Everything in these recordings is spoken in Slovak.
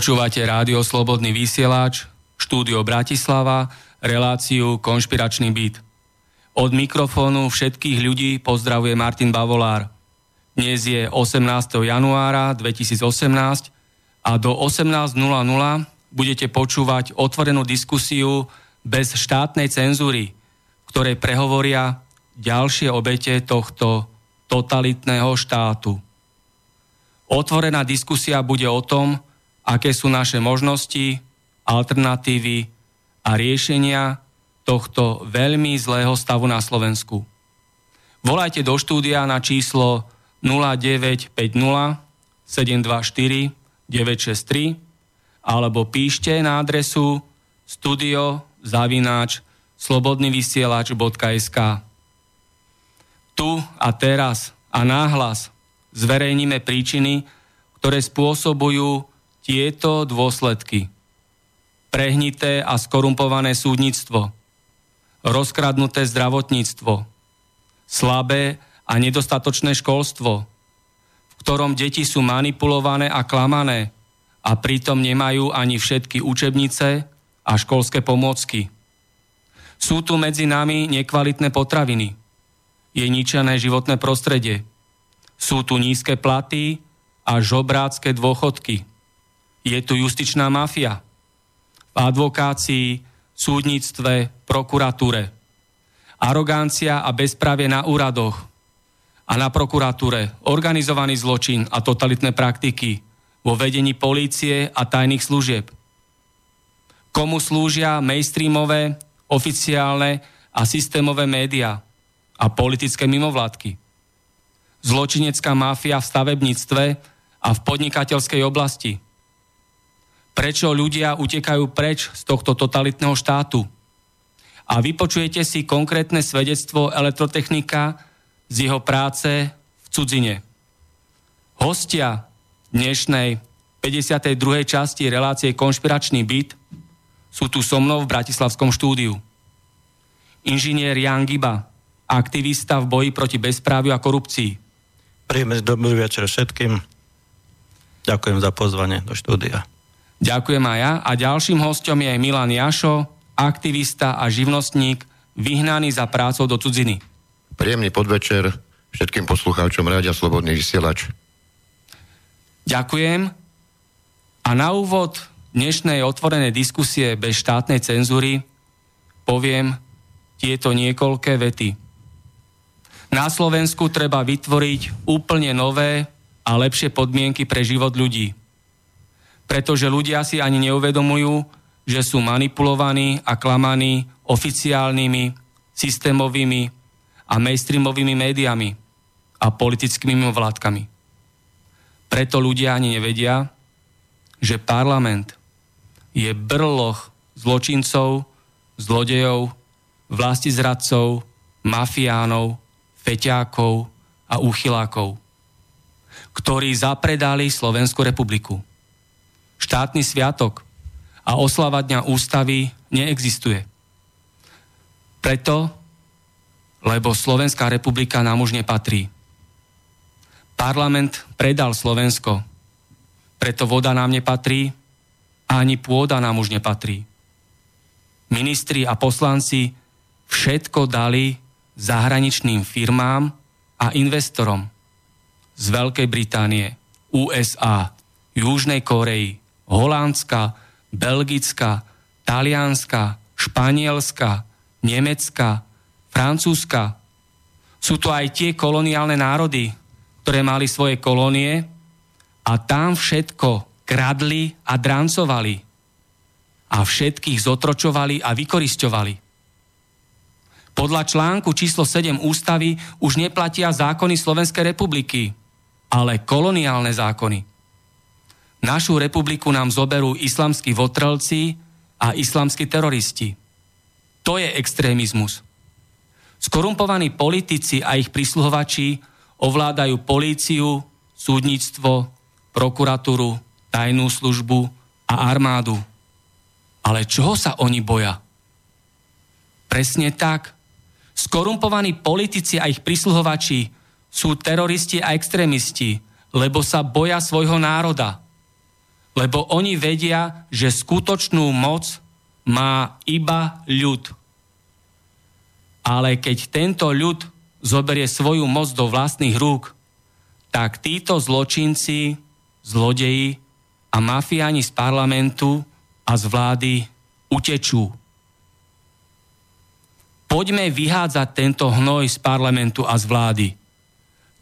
Počúvate rádio Slobodný vysielač, štúdio Bratislava, reláciu Konšpiračný byt. Od mikrofónu všetkých ľudí pozdravuje Martin Bavolár. Dnes je 18. januára 2018 a do 18.00 budete počúvať otvorenú diskusiu bez štátnej cenzúry, v ktorej prehovoria ďalšie obete tohto totalitného štátu. Otvorená diskusia bude o tom, aké sú naše možnosti, alternatívy a riešenia tohto veľmi zlého stavu na Slovensku. Volajte do štúdia na číslo 0950 724 963 alebo píšte na adresu studio zavináč slobodnyvysielač.sk Tu a teraz a náhlas zverejníme príčiny, ktoré spôsobujú tieto dôsledky. Prehnité a skorumpované súdnictvo, rozkradnuté zdravotníctvo, slabé a nedostatočné školstvo, v ktorom deti sú manipulované a klamané a pritom nemajú ani všetky učebnice a školské pomôcky. Sú tu medzi nami nekvalitné potraviny. Je ničené životné prostredie. Sú tu nízke platy a žobrácké dôchodky je tu justičná mafia v advokácii, súdnictve, prokuratúre. Arogancia a bezpravie na úradoch a na prokuratúre, organizovaný zločin a totalitné praktiky vo vedení polície a tajných služieb. Komu slúžia mainstreamové, oficiálne a systémové médiá a politické mimovládky. Zločinecká mafia v stavebníctve a v podnikateľskej oblasti – prečo ľudia utekajú preč z tohto totalitného štátu. A vypočujete si konkrétne svedectvo elektrotechnika z jeho práce v cudzine. Hostia dnešnej 52. časti relácie Konšpiračný byt sú tu so mnou v Bratislavskom štúdiu. Inžinier Jan Giba, aktivista v boji proti bezpráviu a korupcii. Príjemný dobrý večer všetkým. Ďakujem za pozvanie do štúdia. Ďakujem aj ja. A ďalším hostom je Milan Jašo, aktivista a živnostník, vyhnaný za prácou do cudziny. Príjemný podvečer všetkým poslucháčom Rádia Slobodný vysielač. Ďakujem. A na úvod dnešnej otvorenej diskusie bez štátnej cenzúry poviem tieto niekoľké vety. Na Slovensku treba vytvoriť úplne nové a lepšie podmienky pre život ľudí pretože ľudia si ani neuvedomujú, že sú manipulovaní a klamaní oficiálnymi, systémovými a mainstreamovými médiami a politickými vládkami. Preto ľudia ani nevedia, že parlament je brloch zločincov, zlodejov, vlastizradcov, mafiánov, feťákov a úchylákov, ktorí zapredali Slovenskú republiku štátny sviatok a oslava Dňa ústavy neexistuje. Preto lebo Slovenská republika nám už nepatrí. Parlament predal Slovensko, preto voda nám nepatrí a ani pôda nám už nepatrí. Ministri a poslanci všetko dali zahraničným firmám a investorom z Veľkej Británie, USA, Južnej Koreji, Holandska, Belgicka, Talianska, Španielska, Nemecka, Francúzska. Sú to aj tie koloniálne národy, ktoré mali svoje kolónie a tam všetko kradli a drancovali a všetkých zotročovali a vykorisťovali. Podľa článku číslo 7 ústavy už neplatia zákony Slovenskej republiky, ale koloniálne zákony. Našu republiku nám zoberú islamskí votrelci a islamskí teroristi. To je extrémizmus. Skorumpovaní politici a ich prisluhovači ovládajú políciu, súdnictvo, prokuratúru, tajnú službu a armádu. Ale čoho sa oni boja? Presne tak. Skorumpovaní politici a ich prisluhovači sú teroristi a extrémisti, lebo sa boja svojho národa. Lebo oni vedia, že skutočnú moc má iba ľud ale keď tento ľud zoberie svoju moc do vlastných rúk, tak títo zločinci, zlodeji a mafiáni z parlamentu a z vlády utečú. Poďme vyhádzať tento hnoj z parlamentu a z vlády.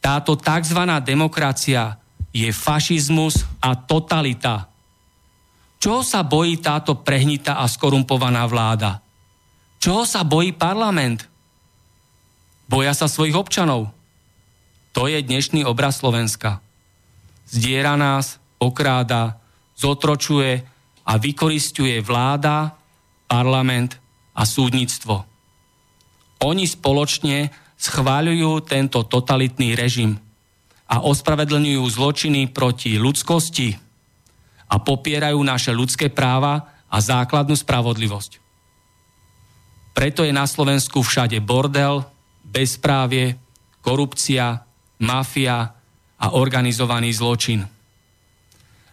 Táto tzv. demokracia je fašizmus a totalita. Čo sa bojí táto prehnitá a skorumpovaná vláda? Čoho sa bojí parlament? Boja sa svojich občanov. To je dnešný obraz Slovenska. Zdiera nás, okráda, zotročuje a vykoristuje vláda, parlament a súdnictvo. Oni spoločne schváľujú tento totalitný režim a ospravedlňujú zločiny proti ľudskosti a popierajú naše ľudské práva a základnú spravodlivosť. Preto je na Slovensku všade bordel, bezprávie, korupcia, mafia a organizovaný zločin.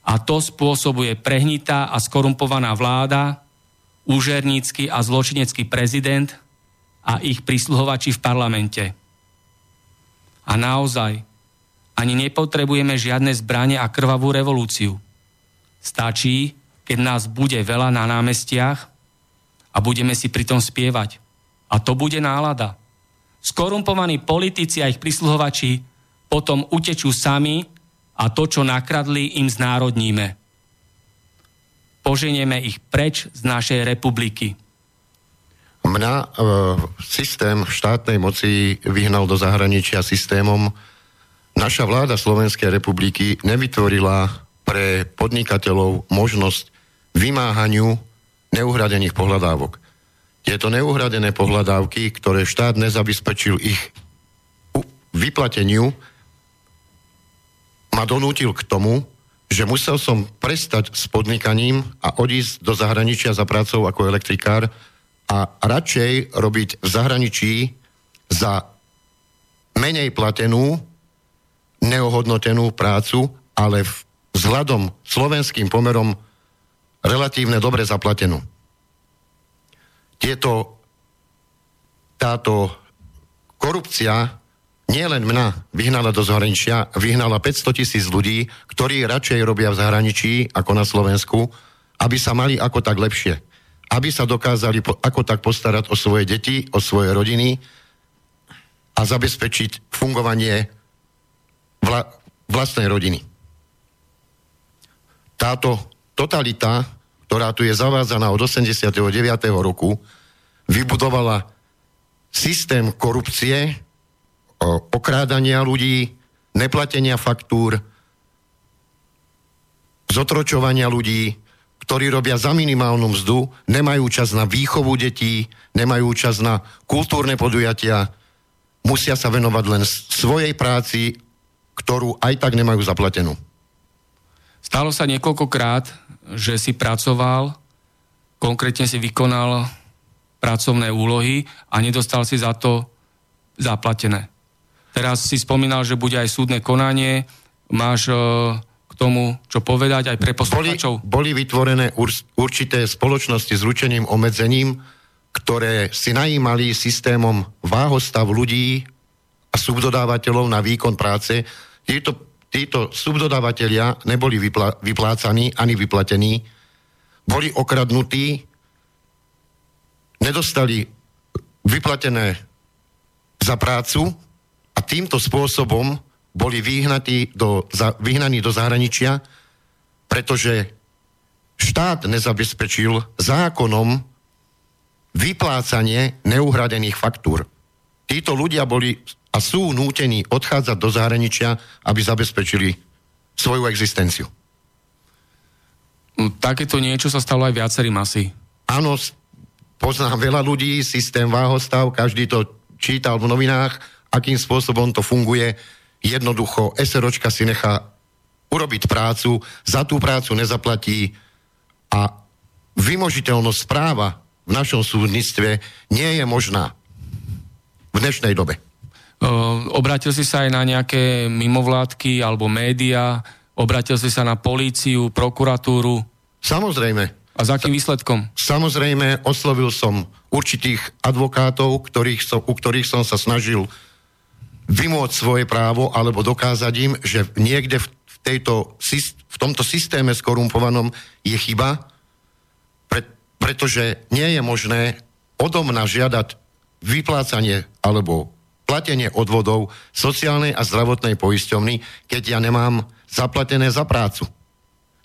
A to spôsobuje prehnitá a skorumpovaná vláda, úžernícky a zločinecký prezident a ich prisluhovači v parlamente. A naozaj, ani nepotrebujeme žiadne zbranie a krvavú revolúciu. Stačí, keď nás bude veľa na námestiach a budeme si pritom spievať. A to bude nálada. Skorumpovaní politici a ich prisluhovači potom utečú sami a to, čo nakradli, im znárodníme. Poženieme ich preč z našej republiky. Mňa e, systém štátnej moci vyhnal do zahraničia systémom. Naša vláda Slovenskej republiky nevytvorila pre podnikateľov možnosť vymáhaniu neuhradených pohľadávok. Tieto neuhradené pohľadávky, ktoré štát nezabezpečil ich vyplateniu, ma donútil k tomu, že musel som prestať s podnikaním a odísť do zahraničia za prácou ako elektrikár a radšej robiť v zahraničí za menej platenú, neohodnotenú prácu, ale vzhľadom slovenským pomerom relatívne dobre zaplatenú. Tieto, táto korupcia nielen mňa vyhnala do zahraničia, vyhnala 500 tisíc ľudí, ktorí radšej robia v zahraničí ako na Slovensku, aby sa mali ako tak lepšie. Aby sa dokázali ako tak postarať o svoje deti, o svoje rodiny a zabezpečiť fungovanie vla, vlastnej rodiny. Táto totalita, ktorá tu je zavádzaná od 89. roku, vybudovala systém korupcie, okrádania ľudí, neplatenia faktúr, zotročovania ľudí, ktorí robia za minimálnu mzdu, nemajú čas na výchovu detí, nemajú čas na kultúrne podujatia, musia sa venovať len svojej práci, ktorú aj tak nemajú zaplatenú. Stalo sa niekoľkokrát, že si pracoval, konkrétne si vykonal pracovné úlohy a nedostal si za to zaplatené. Teraz si spomínal, že bude aj súdne konanie. Máš e, k tomu čo povedať aj pre poslucháčov? Boli, boli vytvorené ur, určité spoločnosti s ručeným obmedzením, ktoré si najímali systémom váhostav ľudí a subdodávateľov na výkon práce. Títo, títo subdodávateľia neboli vyplá, vyplácaní ani vyplatení, boli okradnutí, nedostali vyplatené za prácu a týmto spôsobom boli vyhnatí do, za, vyhnaní do zahraničia, pretože štát nezabezpečil zákonom vyplácanie neuhradených faktúr. Títo ľudia boli a sú nútení odchádzať do zahraničia, aby zabezpečili svoju existenciu. No, takéto niečo sa stalo aj viacerým asi. Áno, poznám veľa ľudí, systém váhostav, každý to čítal v novinách, akým spôsobom to funguje. Jednoducho, SROčka si nechá urobiť prácu, za tú prácu nezaplatí a vymožiteľnosť práva v našom súdnictve nie je možná v dnešnej dobe. Obrátil si sa aj na nejaké mimovládky alebo média, obrátil si sa na políciu, prokuratúru? Samozrejme. A za akým výsledkom? Samozrejme, oslovil som určitých advokátov, ktorých som, u ktorých som sa snažil vymôcť svoje právo alebo dokázať im, že niekde v, tejto, v tomto systéme skorumpovanom je chyba, pretože nie je možné odo mňa žiadať vyplácanie alebo platenie odvodov sociálnej a zdravotnej poisťovny, keď ja nemám zaplatené za prácu.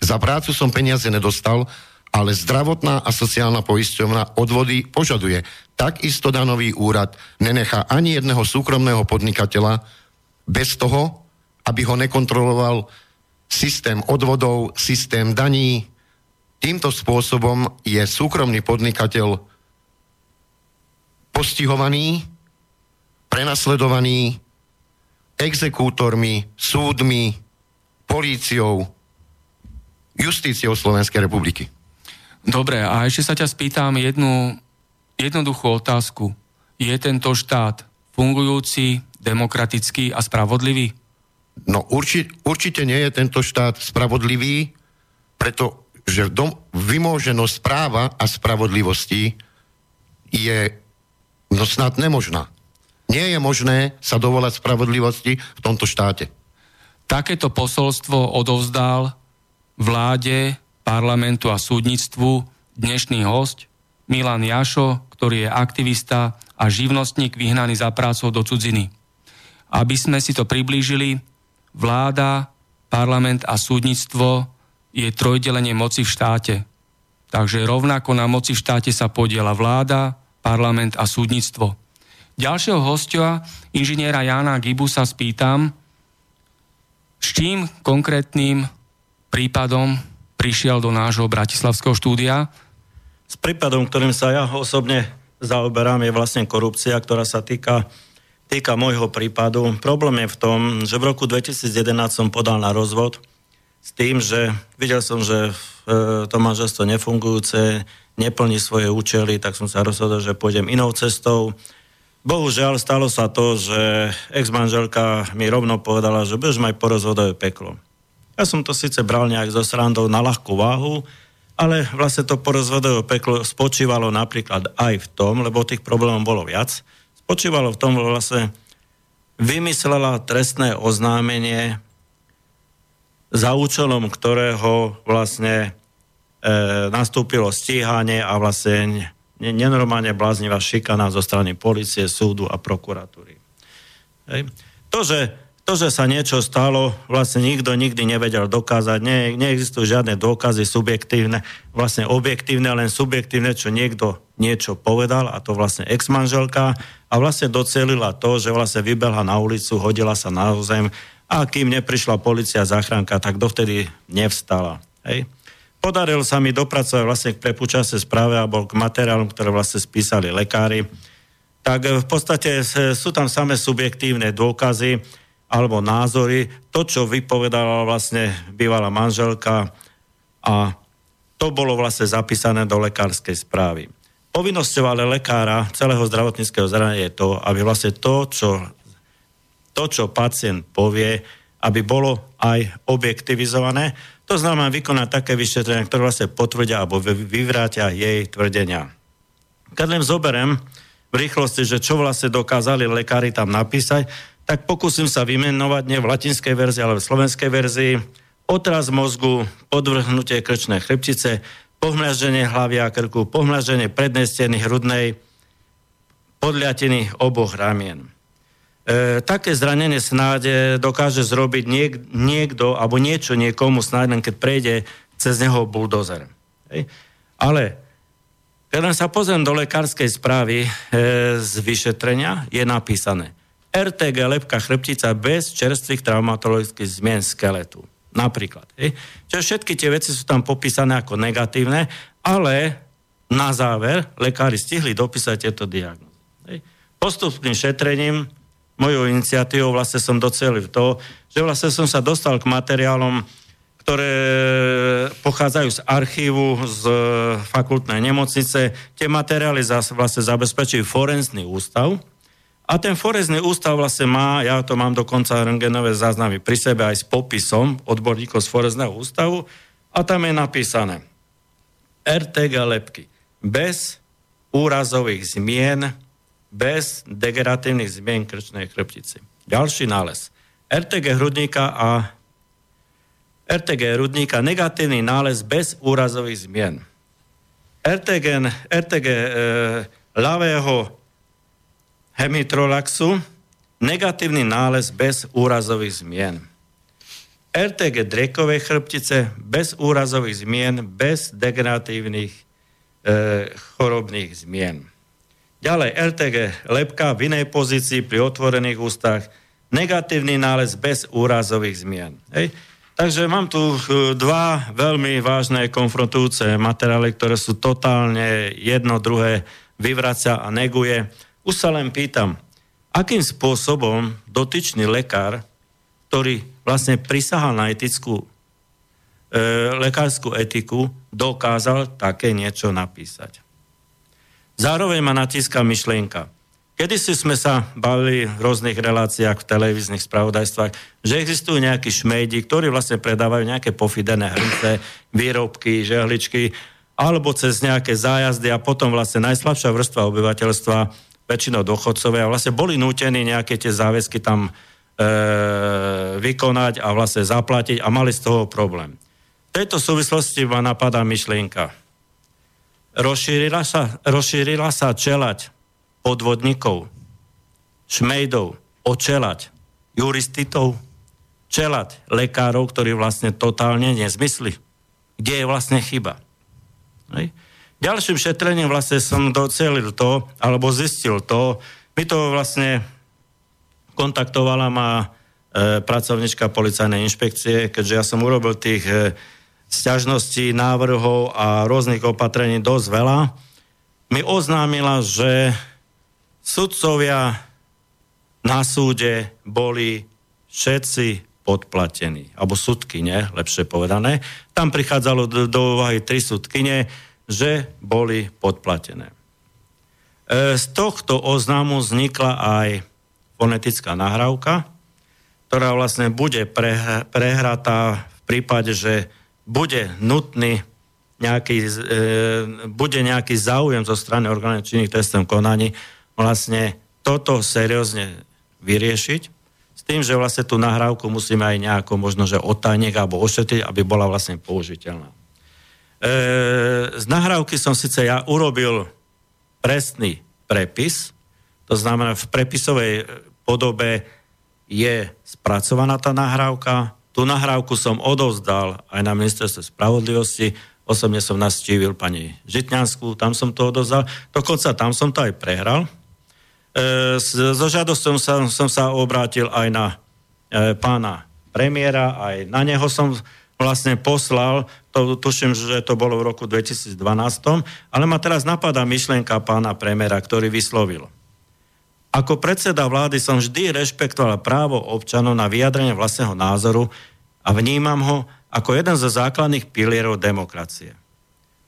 Za prácu som peniaze nedostal, ale zdravotná a sociálna poisťovna odvody požaduje. Takisto danový úrad nenechá ani jedného súkromného podnikateľa bez toho, aby ho nekontroloval systém odvodov, systém daní, Týmto spôsobom je súkromný podnikateľ postihovaný, prenasledovaný exekútormi, súdmi, políciou, justíciou Slovenskej republiky. Dobre, a ešte sa ťa spýtam jednu jednoduchú otázku. Je tento štát fungujúci, demokratický a spravodlivý? No urči, určite nie je tento štát spravodlivý, preto že dom, vymoženosť práva a spravodlivosti je no snad nemožná. Nie je možné sa dovolať spravodlivosti v tomto štáte. Takéto posolstvo odovzdal vláde, parlamentu a súdnictvu dnešný host Milan Jašo, ktorý je aktivista a živnostník vyhnaný za prácou do cudziny. Aby sme si to priblížili, vláda, parlament a súdnictvo je trojdelenie moci v štáte. Takže rovnako na moci v štáte sa podiela vláda, parlament a súdnictvo. Ďalšieho hostia, inžiniera Jana Gibu, sa spýtam, s čím konkrétnym prípadom prišiel do nášho bratislavského štúdia? S prípadom, ktorým sa ja osobne zaoberám, je vlastne korupcia, ktorá sa týka, týka môjho prípadu. Problém je v tom, že v roku 2011 som podal na rozvod s tým, že videl som, že e, to manželstvo nefungujúce, neplní svoje účely, tak som sa rozhodol, že pôjdem inou cestou. Bohužiaľ stalo sa to, že ex-manželka mi rovno povedala, že budeš mať porozvodové peklo. Ja som to síce bral nejak zo srandou na ľahkú váhu, ale vlastne to porozvodové peklo spočívalo napríklad aj v tom, lebo tých problémov bolo viac, spočívalo v tom, že vlastne vymyslela trestné oznámenie za účelom ktorého vlastne e, nastúpilo stíhanie a vlastne nenormálne bláznivá šikana zo strany policie, súdu a prokuratúry. Hej. To, že, to, že sa niečo stalo, vlastne nikto nikdy nevedel dokázať, ne, neexistujú žiadne dôkazy subjektívne, vlastne objektívne, len subjektívne, čo niekto niečo povedal, a to vlastne ex-manželka, a vlastne docelila to, že vlastne vybehla na ulicu, hodila sa na zem, a kým neprišla policia záchranka, tak dovtedy nevstala. Hej. Podarilo sa mi dopracovať vlastne k prepučase správe alebo k materiálom, ktoré vlastne spísali lekári. Tak v podstate sú tam samé subjektívne dôkazy alebo názory. To, čo vypovedala vlastne bývalá manželka a to bolo vlastne zapísané do lekárskej správy. Povinnosťou ale lekára celého zdravotníckého zrania je to, aby vlastne to, čo, to, čo pacient povie, aby bolo aj objektivizované. To znamená vykonať také vyšetrenia, ktoré vlastne potvrdia alebo vyvrátia jej tvrdenia. Keď len zoberem v rýchlosti, že čo vlastne dokázali lekári tam napísať, tak pokúsim sa vymenovať nie v latinskej verzii, ale v slovenskej verzii. Otraz mozgu, podvrhnutie krčnej chrbtice, pohmľaženie hlavy a krku, pohmľaženie prednej steny hrudnej, podliatiny oboch ramien. E, také zranenie snáď dokáže zrobiť niek, niekto alebo niečo niekomu snáď len keď prejde cez neho buldozer. Hej. Ale keď sa pozriem do lekárskej správy e, z vyšetrenia, je napísané RTG lepka chrbtica bez čerstvých traumatologických zmien skeletu. Napríklad. Hej. Čiže všetky tie veci sú tam popísané ako negatívne, ale na záver lekári stihli dopísať tieto diagnózy. Postupným šetrením mojou iniciatívou vlastne som docelil to, že vlastne som sa dostal k materiálom, ktoré pochádzajú z archívu, z fakultnej nemocnice. Tie materiály vlastne zabezpečujú forenzný ústav. A ten forenzný ústav vlastne má, ja to mám dokonca rengenové záznamy pri sebe aj s popisom odborníkov z forenzného ústavu a tam je napísané RTG lepky bez úrazových zmien bez degeneratívnych zmien krčnej chrbtici. Ďalší nález. RTG hrudníka a RTG hrudníka negatívny nález bez úrazových zmien. RTG, RTG e, ľavého hemitrolaxu negatívny nález bez úrazových zmien. RTG drekovej chrbtice bez úrazových zmien, bez degeneratívnych e, chorobných zmien. Ďalej, RTG lepka v inej pozícii pri otvorených ústach, negatívny nález bez úrazových zmien. Hej. Takže mám tu eh, dva veľmi vážne konfrontujúce materiály, ktoré sú totálne jedno, druhé vyvracia a neguje. Už sa len pýtam, akým spôsobom dotyčný lekár, ktorý vlastne prisahal na etickú, e, lekárskú etiku, dokázal také niečo napísať. Zároveň ma natíska myšlienka. Kedy si sme sa bavili v rôznych reláciách v televíznych spravodajstvách, že existujú nejakí šmejdi, ktorí vlastne predávajú nejaké pofidené hrnce, výrobky, žehličky, alebo cez nejaké zájazdy a potom vlastne najslabšia vrstva obyvateľstva, väčšinou dochodcovia, vlastne boli nútení nejaké tie záväzky tam e, vykonať a vlastne zaplatiť a mali z toho problém. V tejto súvislosti ma napadá myšlienka rozšírila sa, rozšírila sa čelať podvodníkov, šmejdov, očelať juristitov, čelať lekárov, ktorí vlastne totálne nezmysli. Kde je vlastne chyba? Hej. Ďalším šetrením vlastne som docelil to, alebo zistil to, my to vlastne kontaktovala ma e, pracovnička policajnej inšpekcie, keďže ja som urobil tých e, sťažností, návrhov a rôznych opatrení dosť veľa, mi oznámila, že sudcovia na súde boli všetci podplatení, alebo sudkyne, lepšie povedané. Tam prichádzalo do, do úvahy tri sudkyne, že boli podplatené. E, z tohto oznámu vznikla aj fonetická nahrávka, ktorá vlastne bude prehratá v prípade, že bude nutný nejaký, e, bude nejaký záujem zo strany orgánov činných trestom konaní vlastne toto seriózne vyriešiť s tým, že vlastne tú nahrávku musíme aj nejako možno, že otajniek alebo ošetriť, aby bola vlastne použiteľná. E, z nahrávky som síce ja urobil presný prepis, to znamená v prepisovej podobe je spracovaná tá nahrávka, Tú nahrávku som odovzdal aj na ministerstve spravodlivosti, osobne som nastívil pani Žitňanskú, tam som to odovzdal, dokonca tam som to aj prehral. E, so žiadosťou som, som sa obrátil aj na e, pána premiéra, aj na neho som vlastne poslal, to tuším, že to bolo v roku 2012, ale ma teraz napadá myšlienka pána premiéra, ktorý vyslovil. Ako predseda vlády som vždy rešpektoval právo občanov na vyjadrenie vlastného názoru a vnímam ho ako jeden zo základných pilierov demokracie.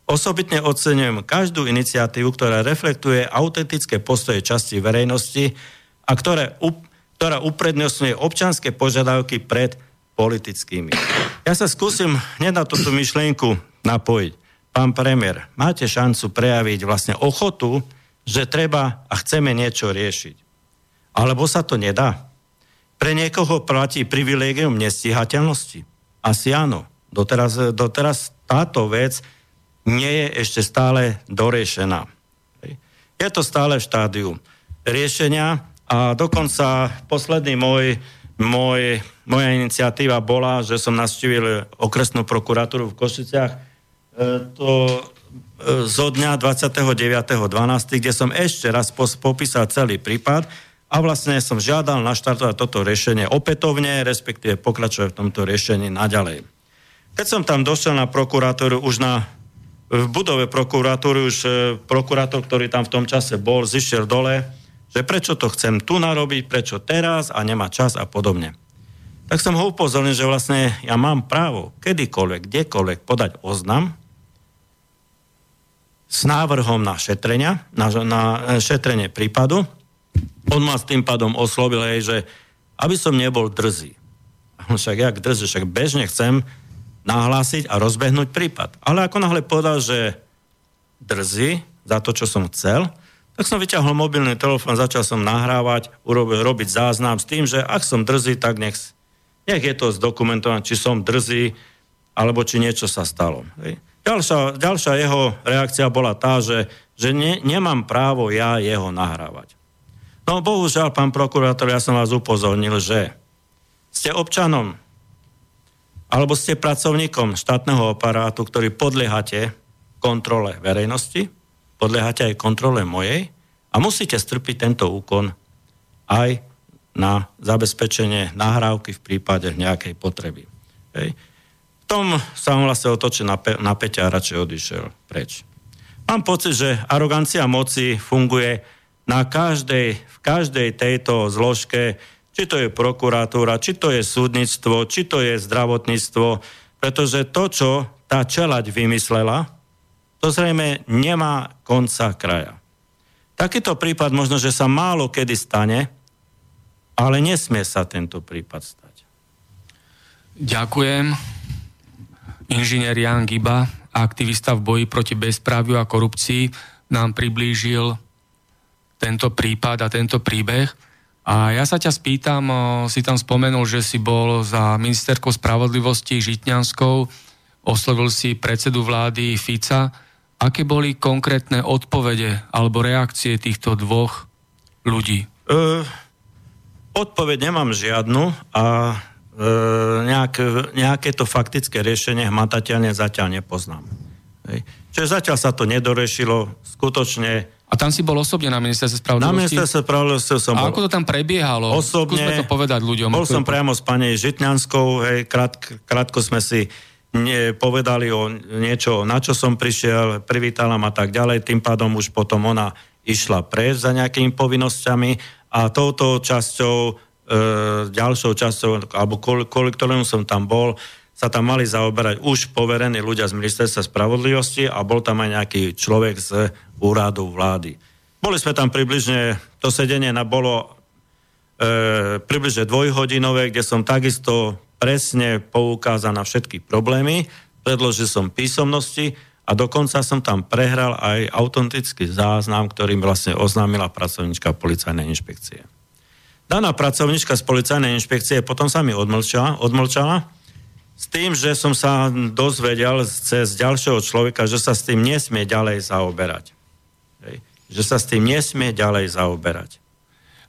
Osobitne oceňujem každú iniciatívu, ktorá reflektuje autentické postoje časti verejnosti a ktoré, ktorá uprednostňuje občanské požiadavky pred politickými. Ja sa skúsim hneď na túto myšlienku napojiť. Pán premiér, máte šancu prejaviť vlastne ochotu, že treba a chceme niečo riešiť. Alebo sa to nedá. Pre niekoho platí privilégium nestíhateľnosti. Asi áno. Doteraz, doteraz táto vec nie je ešte stále doriešená. Je to stále v štádiu riešenia a dokonca posledný môj, môj, moja iniciatíva bola, že som navštívil okresnú prokuratúru v Košiciach e, to zo dňa 29.12., kde som ešte raz popísal celý prípad a vlastne som žiadal naštartovať toto riešenie opätovne, respektíve pokračovať v tomto riešení naďalej. Keď som tam došiel na prokurátoru, už na v budove prokuratúry už e, prokurátor, ktorý tam v tom čase bol, zišiel dole, že prečo to chcem tu narobiť, prečo teraz a nemá čas a podobne. Tak som ho upozornil, že vlastne ja mám právo kedykoľvek, kdekoľvek podať oznam s návrhom na šetrenia, na, na šetrenie prípadu. On ma s tým pádom oslovil, hej, že aby som nebol drzý. Však jak drzý, však bežne chcem nahlásiť a rozbehnúť prípad. Ale ako náhle povedal, že drzí za to, čo som chcel, tak som vyťahol mobilný telefón, začal som nahrávať, urobil, robiť záznam s tým, že ak som drzý, tak nech, nech je to zdokumentované, či som drzý, alebo či niečo sa stalo. Ďalšia, ďalšia jeho reakcia bola tá, že, že ne, nemám právo ja jeho nahrávať. No bohužiaľ, pán prokurátor, ja som vás upozornil, že ste občanom alebo ste pracovníkom štátneho aparátu, ktorý podliehate kontrole verejnosti, podliehate aj kontrole mojej a musíte strpiť tento úkon aj na zabezpečenie nahrávky v prípade nejakej potreby. Hej. Tom sa on vlastne otočil na, pe- na Peťa a radšej odišiel preč. Mám pocit, že arogancia moci funguje na každej, v každej tejto zložke či to je prokuratúra, či to je súdnictvo, či to je zdravotníctvo, pretože to, čo tá čelať vymyslela, to zrejme nemá konca kraja. Takýto prípad možno, že sa málo kedy stane, ale nesmie sa tento prípad stať. Ďakujem. Inžinier Jan Giba, aktivista v boji proti bezpráviu a korupcii, nám priblížil tento prípad a tento príbeh. A ja sa ťa spýtam, si tam spomenul, že si bol za ministerkou spravodlivosti Žitňanskou, oslovil si predsedu vlády Fica. Aké boli konkrétne odpovede alebo reakcie týchto dvoch ľudí? Uh, odpoveď nemám žiadnu a nejak, nejaké to faktické riešenie hmatateľne zatiaľ nepoznám. Hej. Čiže zatiaľ sa to nedorešilo, skutočne a tam si bol osobne na ministerstve spravodlivosti? Na ministerstve spravodlivosti som bol. A ako to tam prebiehalo? Osobne. Skúsme to povedať ľuďom. Bol som priamo s pani Žitňanskou, hej, krát, krátko sme si ne, povedali o niečo, na čo som prišiel, privítala ma tak ďalej, tým pádom už potom ona išla prejsť za nejakými povinnosťami a touto časťou, e, ďalšou časťou, alebo kvôli ktorému som tam bol, sa tam mali zaoberať už poverení ľudia z ministerstva spravodlivosti a bol tam aj nejaký človek z úradu vlády. Boli sme tam približne, to sedenie na bolo e, približne dvojhodinové, kde som takisto presne poukázal na všetky problémy, predložil som písomnosti a dokonca som tam prehral aj autentický záznam, ktorým vlastne oznámila pracovníčka policajnej inšpekcie. Daná pracovníčka z policajnej inšpekcie potom sa mi odmlčala, odmlčala s tým, že som sa dozvedel cez ďalšieho človeka, že sa s tým nesmie ďalej zaoberať. Že sa s tým nesmie ďalej zaoberať.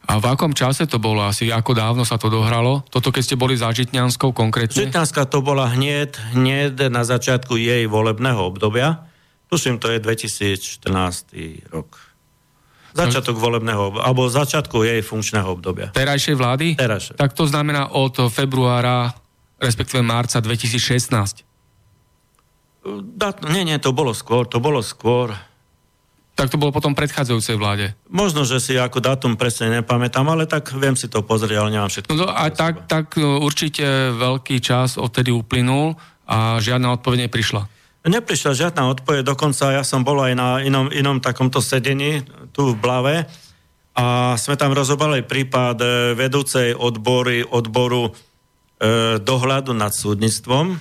A v akom čase to bolo asi? Ako dávno sa to dohralo? Toto, keď ste boli za Žitňanskou konkrétne? Žitňanská to bola hneď, hneď na začiatku jej volebného obdobia. Tuším, to je 2014 rok. Začiatok volebného, alebo začiatku jej funkčného obdobia. Terajšej vlády? Terajšej. Tak to znamená od februára respektíve marca 2016. Dat, nie, nie, to bolo skôr, to bolo skôr. Tak to bolo potom predchádzajúcej vláde. Možno, že si ako dátum presne nepamätám, ale tak viem si to pozrieť, ale nemám všetko. No a tak, tak určite veľký čas odtedy uplynul a žiadna odpoveď neprišla. Neprišla žiadna odpoveď, dokonca ja som bol aj na inom, inom takomto sedení tu v Blave a sme tam rozobrali prípad e, vedúcej odbory, odboru e, dohľadu nad súdnictvom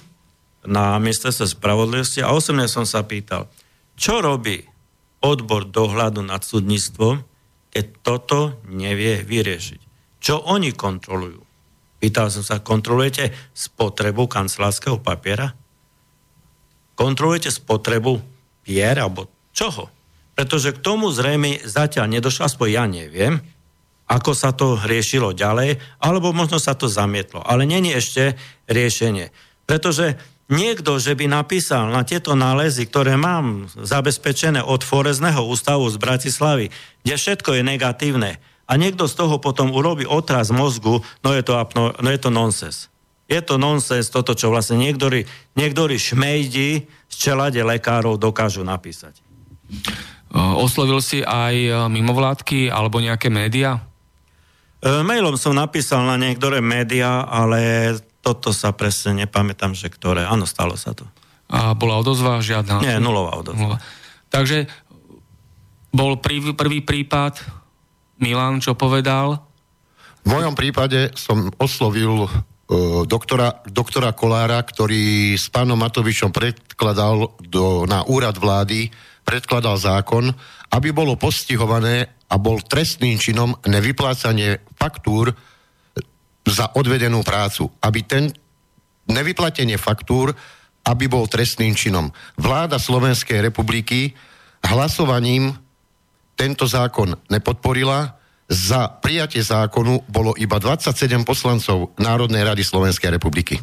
na ministerstve spravodlivosti a osobne som sa pýtal, čo robí odbor dohľadu nad súdnictvom, keď toto nevie vyriešiť. Čo oni kontrolujú? Pýtal som sa, kontrolujete spotrebu kancelárskeho papiera? Kontrolujete spotrebu pier alebo čoho? Pretože k tomu zrejme zatiaľ nedošlo, aspoň ja neviem, ako sa to riešilo ďalej, alebo možno sa to zamietlo. Ale není ešte riešenie. Pretože niekto, že by napísal na tieto nálezy, ktoré mám zabezpečené od Forezného ústavu z Bratislavy, kde všetko je negatívne, a niekto z toho potom urobí otraz mozgu, no je to, no je to nonsens. Je to nonsens toto, čo vlastne niektorí, niektorí šmejdi z čelade lekárov dokážu napísať. Oslovil si aj mimovládky alebo nejaké médiá? E, mailom som napísal na niektoré médiá, ale toto sa presne nepamätám, že ktoré. Áno, stalo sa to. A bola odozva žiadna? Nie, nulová odozva. Nulová. Takže bol prvý, prvý prípad, Milan, čo povedal? V mojom prípade som oslovil doktora, doktora Kolára, ktorý s pánom Matovičom predkladal do, na úrad vlády, predkladal zákon, aby bolo postihované a bol trestným činom nevyplácanie faktúr za odvedenú prácu. Aby ten nevyplatenie faktúr, aby bol trestným činom. Vláda Slovenskej republiky hlasovaním tento zákon nepodporila, za prijatie zákonu bolo iba 27 poslancov Národnej rady Slovenskej republiky.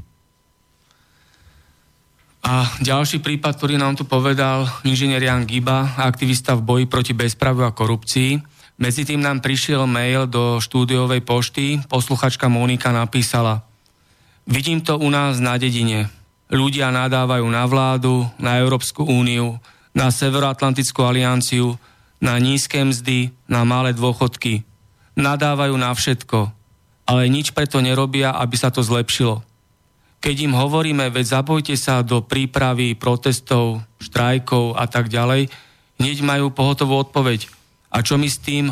A ďalší prípad, ktorý nám tu povedal inžinier Jan Giba, aktivista v boji proti bezpraviu a korupcii. Medzi tým nám prišiel mail do štúdiovej pošty. Posluchačka Monika napísala Vidím to u nás na dedine. Ľudia nadávajú na vládu, na Európsku úniu, na Severoatlantickú alianciu, na nízke mzdy, na malé dôchodky nadávajú na všetko, ale nič preto nerobia, aby sa to zlepšilo. Keď im hovoríme, veď zapojte sa do prípravy protestov, štrajkov a tak ďalej, hneď majú pohotovú odpoveď. A čo my s tým?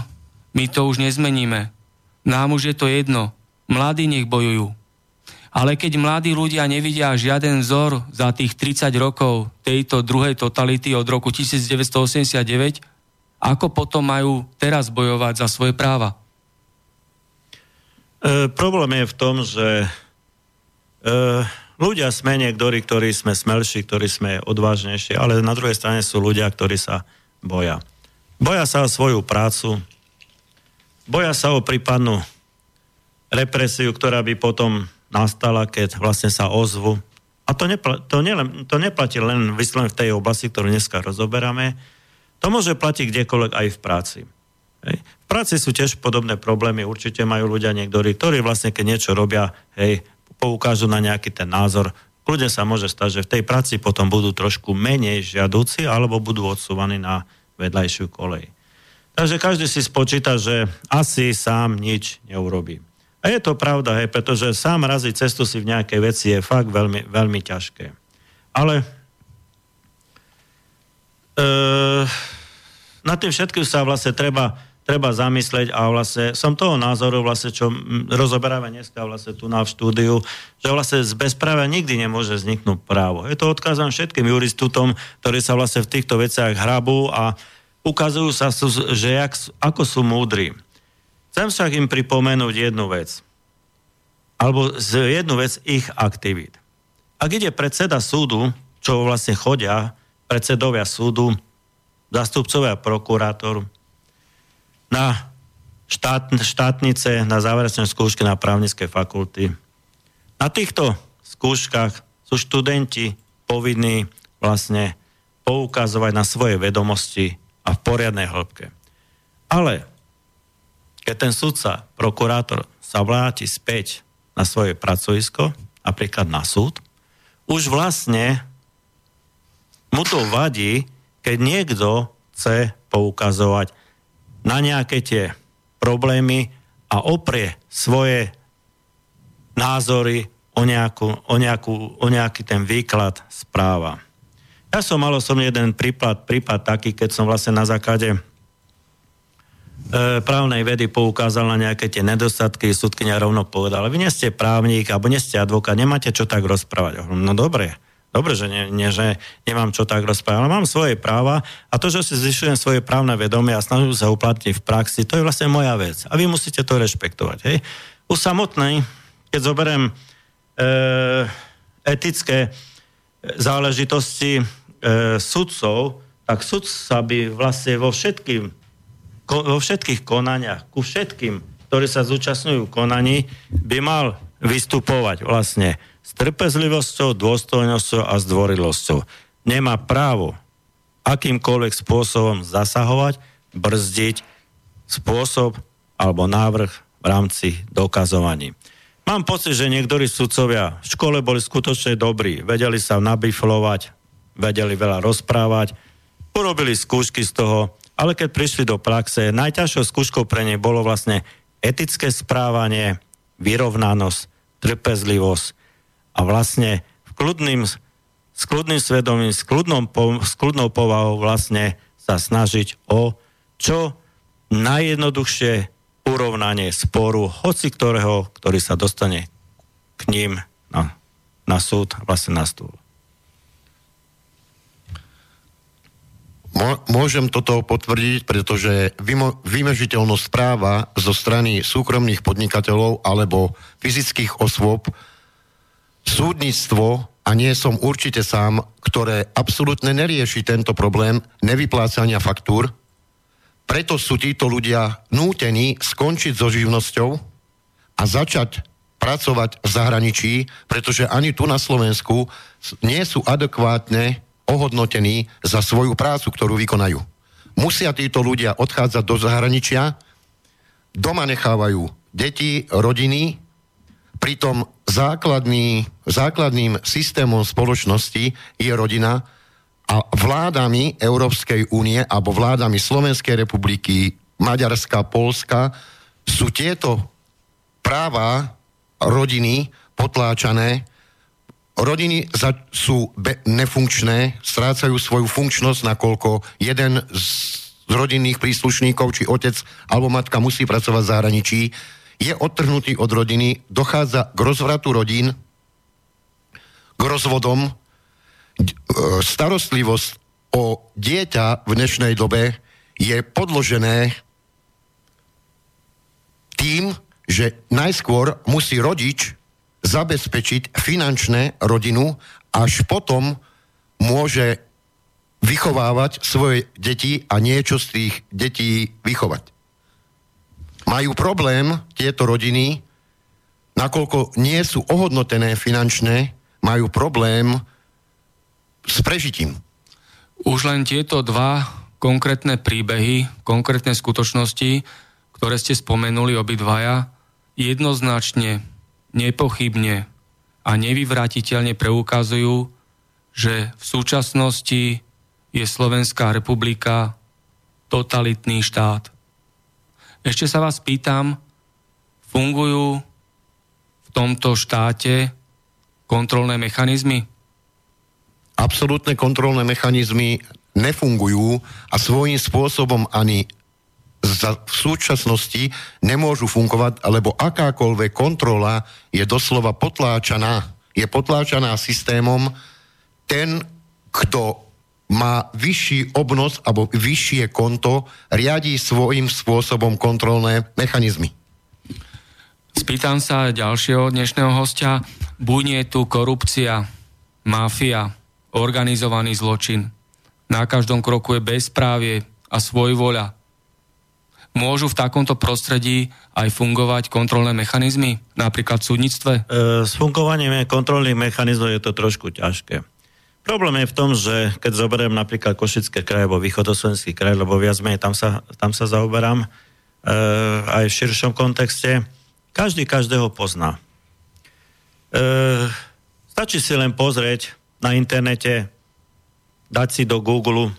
My to už nezmeníme. Nám už je to jedno. Mladí nech bojujú. Ale keď mladí ľudia nevidia žiaden vzor za tých 30 rokov tejto druhej totality od roku 1989, ako potom majú teraz bojovať za svoje práva? E, problém je v tom, že e, ľudia sme niektorí, ktorí sme smelší, ktorí sme odvážnejší, ale na druhej strane sú ľudia, ktorí sa boja. Boja sa o svoju prácu, boja sa o prípadnú represiu, ktorá by potom nastala, keď vlastne sa ozvu. A to, nepl- to, nielen, to neplatí len vyslovene v tej oblasti, ktorú dneska rozoberáme. To môže platiť kdekoľvek aj v práci. Práci sú tiež podobné problémy, určite majú ľudia niektorí, ktorí vlastne keď niečo robia, hej, poukážu na nejaký ten názor, kľudne sa môže stať, že v tej práci potom budú trošku menej žiadúci alebo budú odsúvaní na vedľajšiu kolej. Takže každý si spočíta, že asi sám nič neurobí. A je to pravda, hej, pretože sám raziť cestu si v nejakej veci je fakt veľmi, veľmi ťažké. Ale e, na tým všetkým sa vlastne treba treba zamysleť a vlastne som toho názoru, vlastne, čo rozoberáme dneska vlastne tu na v štúdiu, že vlastne z bezprávia nikdy nemôže vzniknúť právo. Je to odkázam všetkým juristutom, ktorí sa vlastne v týchto veciach hrabú a ukazujú sa, že jak, ako sú múdri. Chcem však im pripomenúť jednu vec. Alebo z jednu vec ich aktivít. Ak ide predseda súdu, čo vlastne chodia, predsedovia súdu, zastupcovia prokurátor, na štát, štátnice, na záverečné skúšky na právnické fakulty. Na týchto skúškach sú študenti povinní vlastne poukazovať na svoje vedomosti a v poriadnej hĺbke. Ale keď ten sudca, prokurátor sa vláti späť na svoje pracovisko, napríklad na súd, už vlastne mu to vadí, keď niekto chce poukazovať na nejaké tie problémy a oprie svoje názory o, nejakú, o, nejakú, o nejaký ten výklad správa. Ja som mal som jeden prípad, prípad taký, keď som vlastne na základe e, právnej vedy poukázal na nejaké tie nedostatky, súdkynia rovno povedala, vy nie ste právnik, alebo nie ste advokát, nemáte čo tak rozprávať. No dobre, dobre, že, nie, nie, že nemám čo tak rozprávať, ale mám svoje práva a to, že si zvyšujem svoje právne vedomie a snažím sa uplatniť v praxi, to je vlastne moja vec. A vy musíte to rešpektovať. Hej? U samotnej, keď zoberiem e, etické záležitosti e, sudcov, tak sudca by vlastne vo, všetkým, ko, vo všetkých konaniach, ku všetkým, ktorí sa zúčastňujú konaní, by mal vystupovať vlastne s trpezlivosťou, dôstojnosťou a zdvorilosťou. Nemá právo akýmkoľvek spôsobom zasahovať, brzdiť spôsob alebo návrh v rámci dokazovaní. Mám pocit, že niektorí sudcovia v škole boli skutočne dobrí, vedeli sa nabiflovať, vedeli veľa rozprávať, urobili skúšky z toho, ale keď prišli do praxe, najťažšou skúškou pre ne bolo vlastne etické správanie, vyrovnanosť, trpezlivosť a vlastne v kľudným, s kľudným svedomím, s, kľudnou, s kľudnou povahou vlastne sa snažiť o čo najjednoduchšie urovnanie sporu, hoci ktorého, ktorý sa dostane k ním na, na súd, vlastne na stôl. Môžem toto potvrdiť, pretože vymežiteľnosť práva zo strany súkromných podnikateľov alebo fyzických osôb, súdnictvo, a nie som určite sám, ktoré absolútne nerieši tento problém nevyplácania faktúr, preto sú títo ľudia nútení skončiť so živnosťou a začať pracovať v zahraničí, pretože ani tu na Slovensku nie sú adekvátne ohodnotení za svoju prácu, ktorú vykonajú. Musia títo ľudia odchádzať do zahraničia, doma nechávajú deti, rodiny, pritom základný, základným systémom spoločnosti je rodina, a vládami Európskej únie alebo vládami Slovenskej republiky, Maďarska, Polska sú tieto práva rodiny potláčané. Rodiny za, sú be, nefunkčné, strácajú svoju funkčnosť, nakoľko jeden z, z rodinných príslušníkov, či otec alebo matka musí pracovať v zahraničí, je odtrhnutý od rodiny, dochádza k rozvratu rodín, k rozvodom, E, starostlivosť o dieťa v dnešnej dobe je podložené tým, že najskôr musí rodič zabezpečiť finančné rodinu, až potom môže vychovávať svoje deti a niečo z tých detí vychovať. Majú problém tieto rodiny, nakoľko nie sú ohodnotené finančne, majú problém s prežitím. Už len tieto dva konkrétne príbehy, konkrétne skutočnosti, ktoré ste spomenuli obidvaja, jednoznačne, nepochybne a nevyvratiteľne preukazujú, že v súčasnosti je Slovenská republika totalitný štát. Ešte sa vás pýtam, fungujú v tomto štáte kontrolné mechanizmy? absolútne kontrolné mechanizmy nefungujú a svojím spôsobom ani za, v súčasnosti nemôžu fungovať, lebo akákoľvek kontrola je doslova potláčaná. Je potláčaná systémom. Ten, kto má vyšší obnos alebo vyššie konto, riadí svojím spôsobom kontrolné mechanizmy. Spýtam sa ďalšieho dnešného hostia. Bunie tu korupcia, mafia, organizovaný zločin. Na každom kroku je bezprávie a svojvoľa. Môžu v takomto prostredí aj fungovať kontrolné mechanizmy, napríklad v súdnictve? E, s fungovaním kontrolných mechanizmov je to trošku ťažké. Problém je v tom, že keď zoberiem napríklad Košické kraje alebo východoslovenský kraj, lebo viac menej tam sa, tam sa zaoberám, e, aj v širšom kontexte, každý každého pozná. E, stačí si len pozrieť na internete, dať si do Google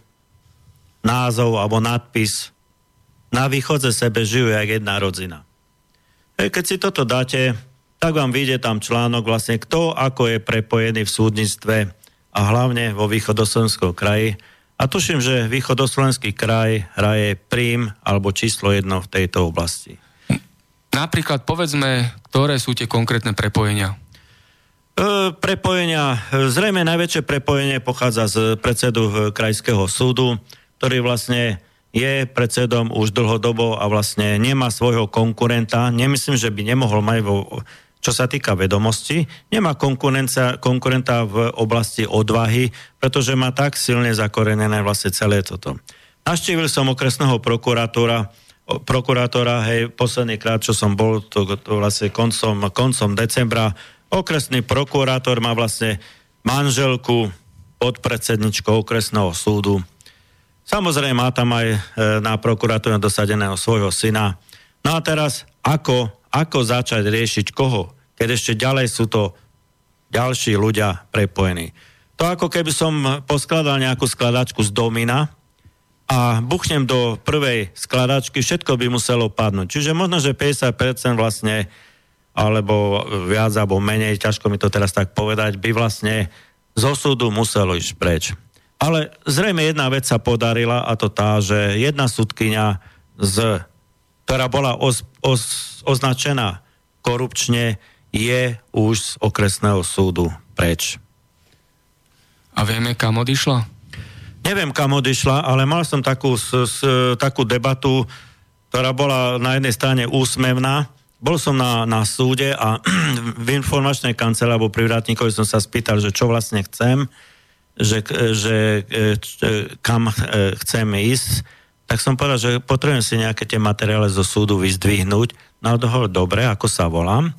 názov alebo nadpis na východze sebe žijú jak jedna rodzina. Hej, keď si toto dáte, tak vám vyjde tam článok vlastne, kto ako je prepojený v súdnictve a hlavne vo východoslovenskom kraji. A tuším, že východoslovenský kraj hraje prím alebo číslo jedno v tejto oblasti. Napríklad povedzme, ktoré sú tie konkrétne prepojenia? E, prepojenia, zrejme najväčšie prepojenie pochádza z predsedu e, krajského súdu, ktorý vlastne je predsedom už dlhodobo a vlastne nemá svojho konkurenta. Nemyslím, že by nemohol mať vo, čo sa týka vedomosti, nemá konkurenta v oblasti odvahy, pretože má tak silne zakorenené vlastne celé toto. Naštívil som okresného prokurátora, prokurátora, hej, posledný krát, čo som bol, to, to vlastne koncom, koncom decembra, okresný prokurátor má vlastne manželku pod predsedničkou okresného súdu. Samozrejme má tam aj e, na prokuratúre dosadeného svojho syna. No a teraz, ako, ako začať riešiť koho, keď ešte ďalej sú to ďalší ľudia prepojení. To ako keby som poskladal nejakú skladačku z domina, a buchnem do prvej skladačky, všetko by muselo padnúť. Čiže možno, že 50% vlastne, alebo viac, alebo menej, ťažko mi to teraz tak povedať, by vlastne z osudu muselo ísť preč. Ale zrejme jedna vec sa podarila a to tá, že jedna sudkynia, z, ktorá bola os, os, označená korupčne, je už z okresného súdu preč. A vieme, kam odišla? Neviem, kam odišla, ale mal som takú, s, s, takú debatu, ktorá bola na jednej strane úsmevná. Bol som na, na súde a v informačnej kancelárii alebo pri vrátníkovi som sa spýtal, že čo vlastne chcem, že, že e, kam e, chcem ísť. Tak som povedal, že potrebujem si nejaké tie materiály zo súdu vyzdvihnúť. No dohol, dobre, ako sa volám.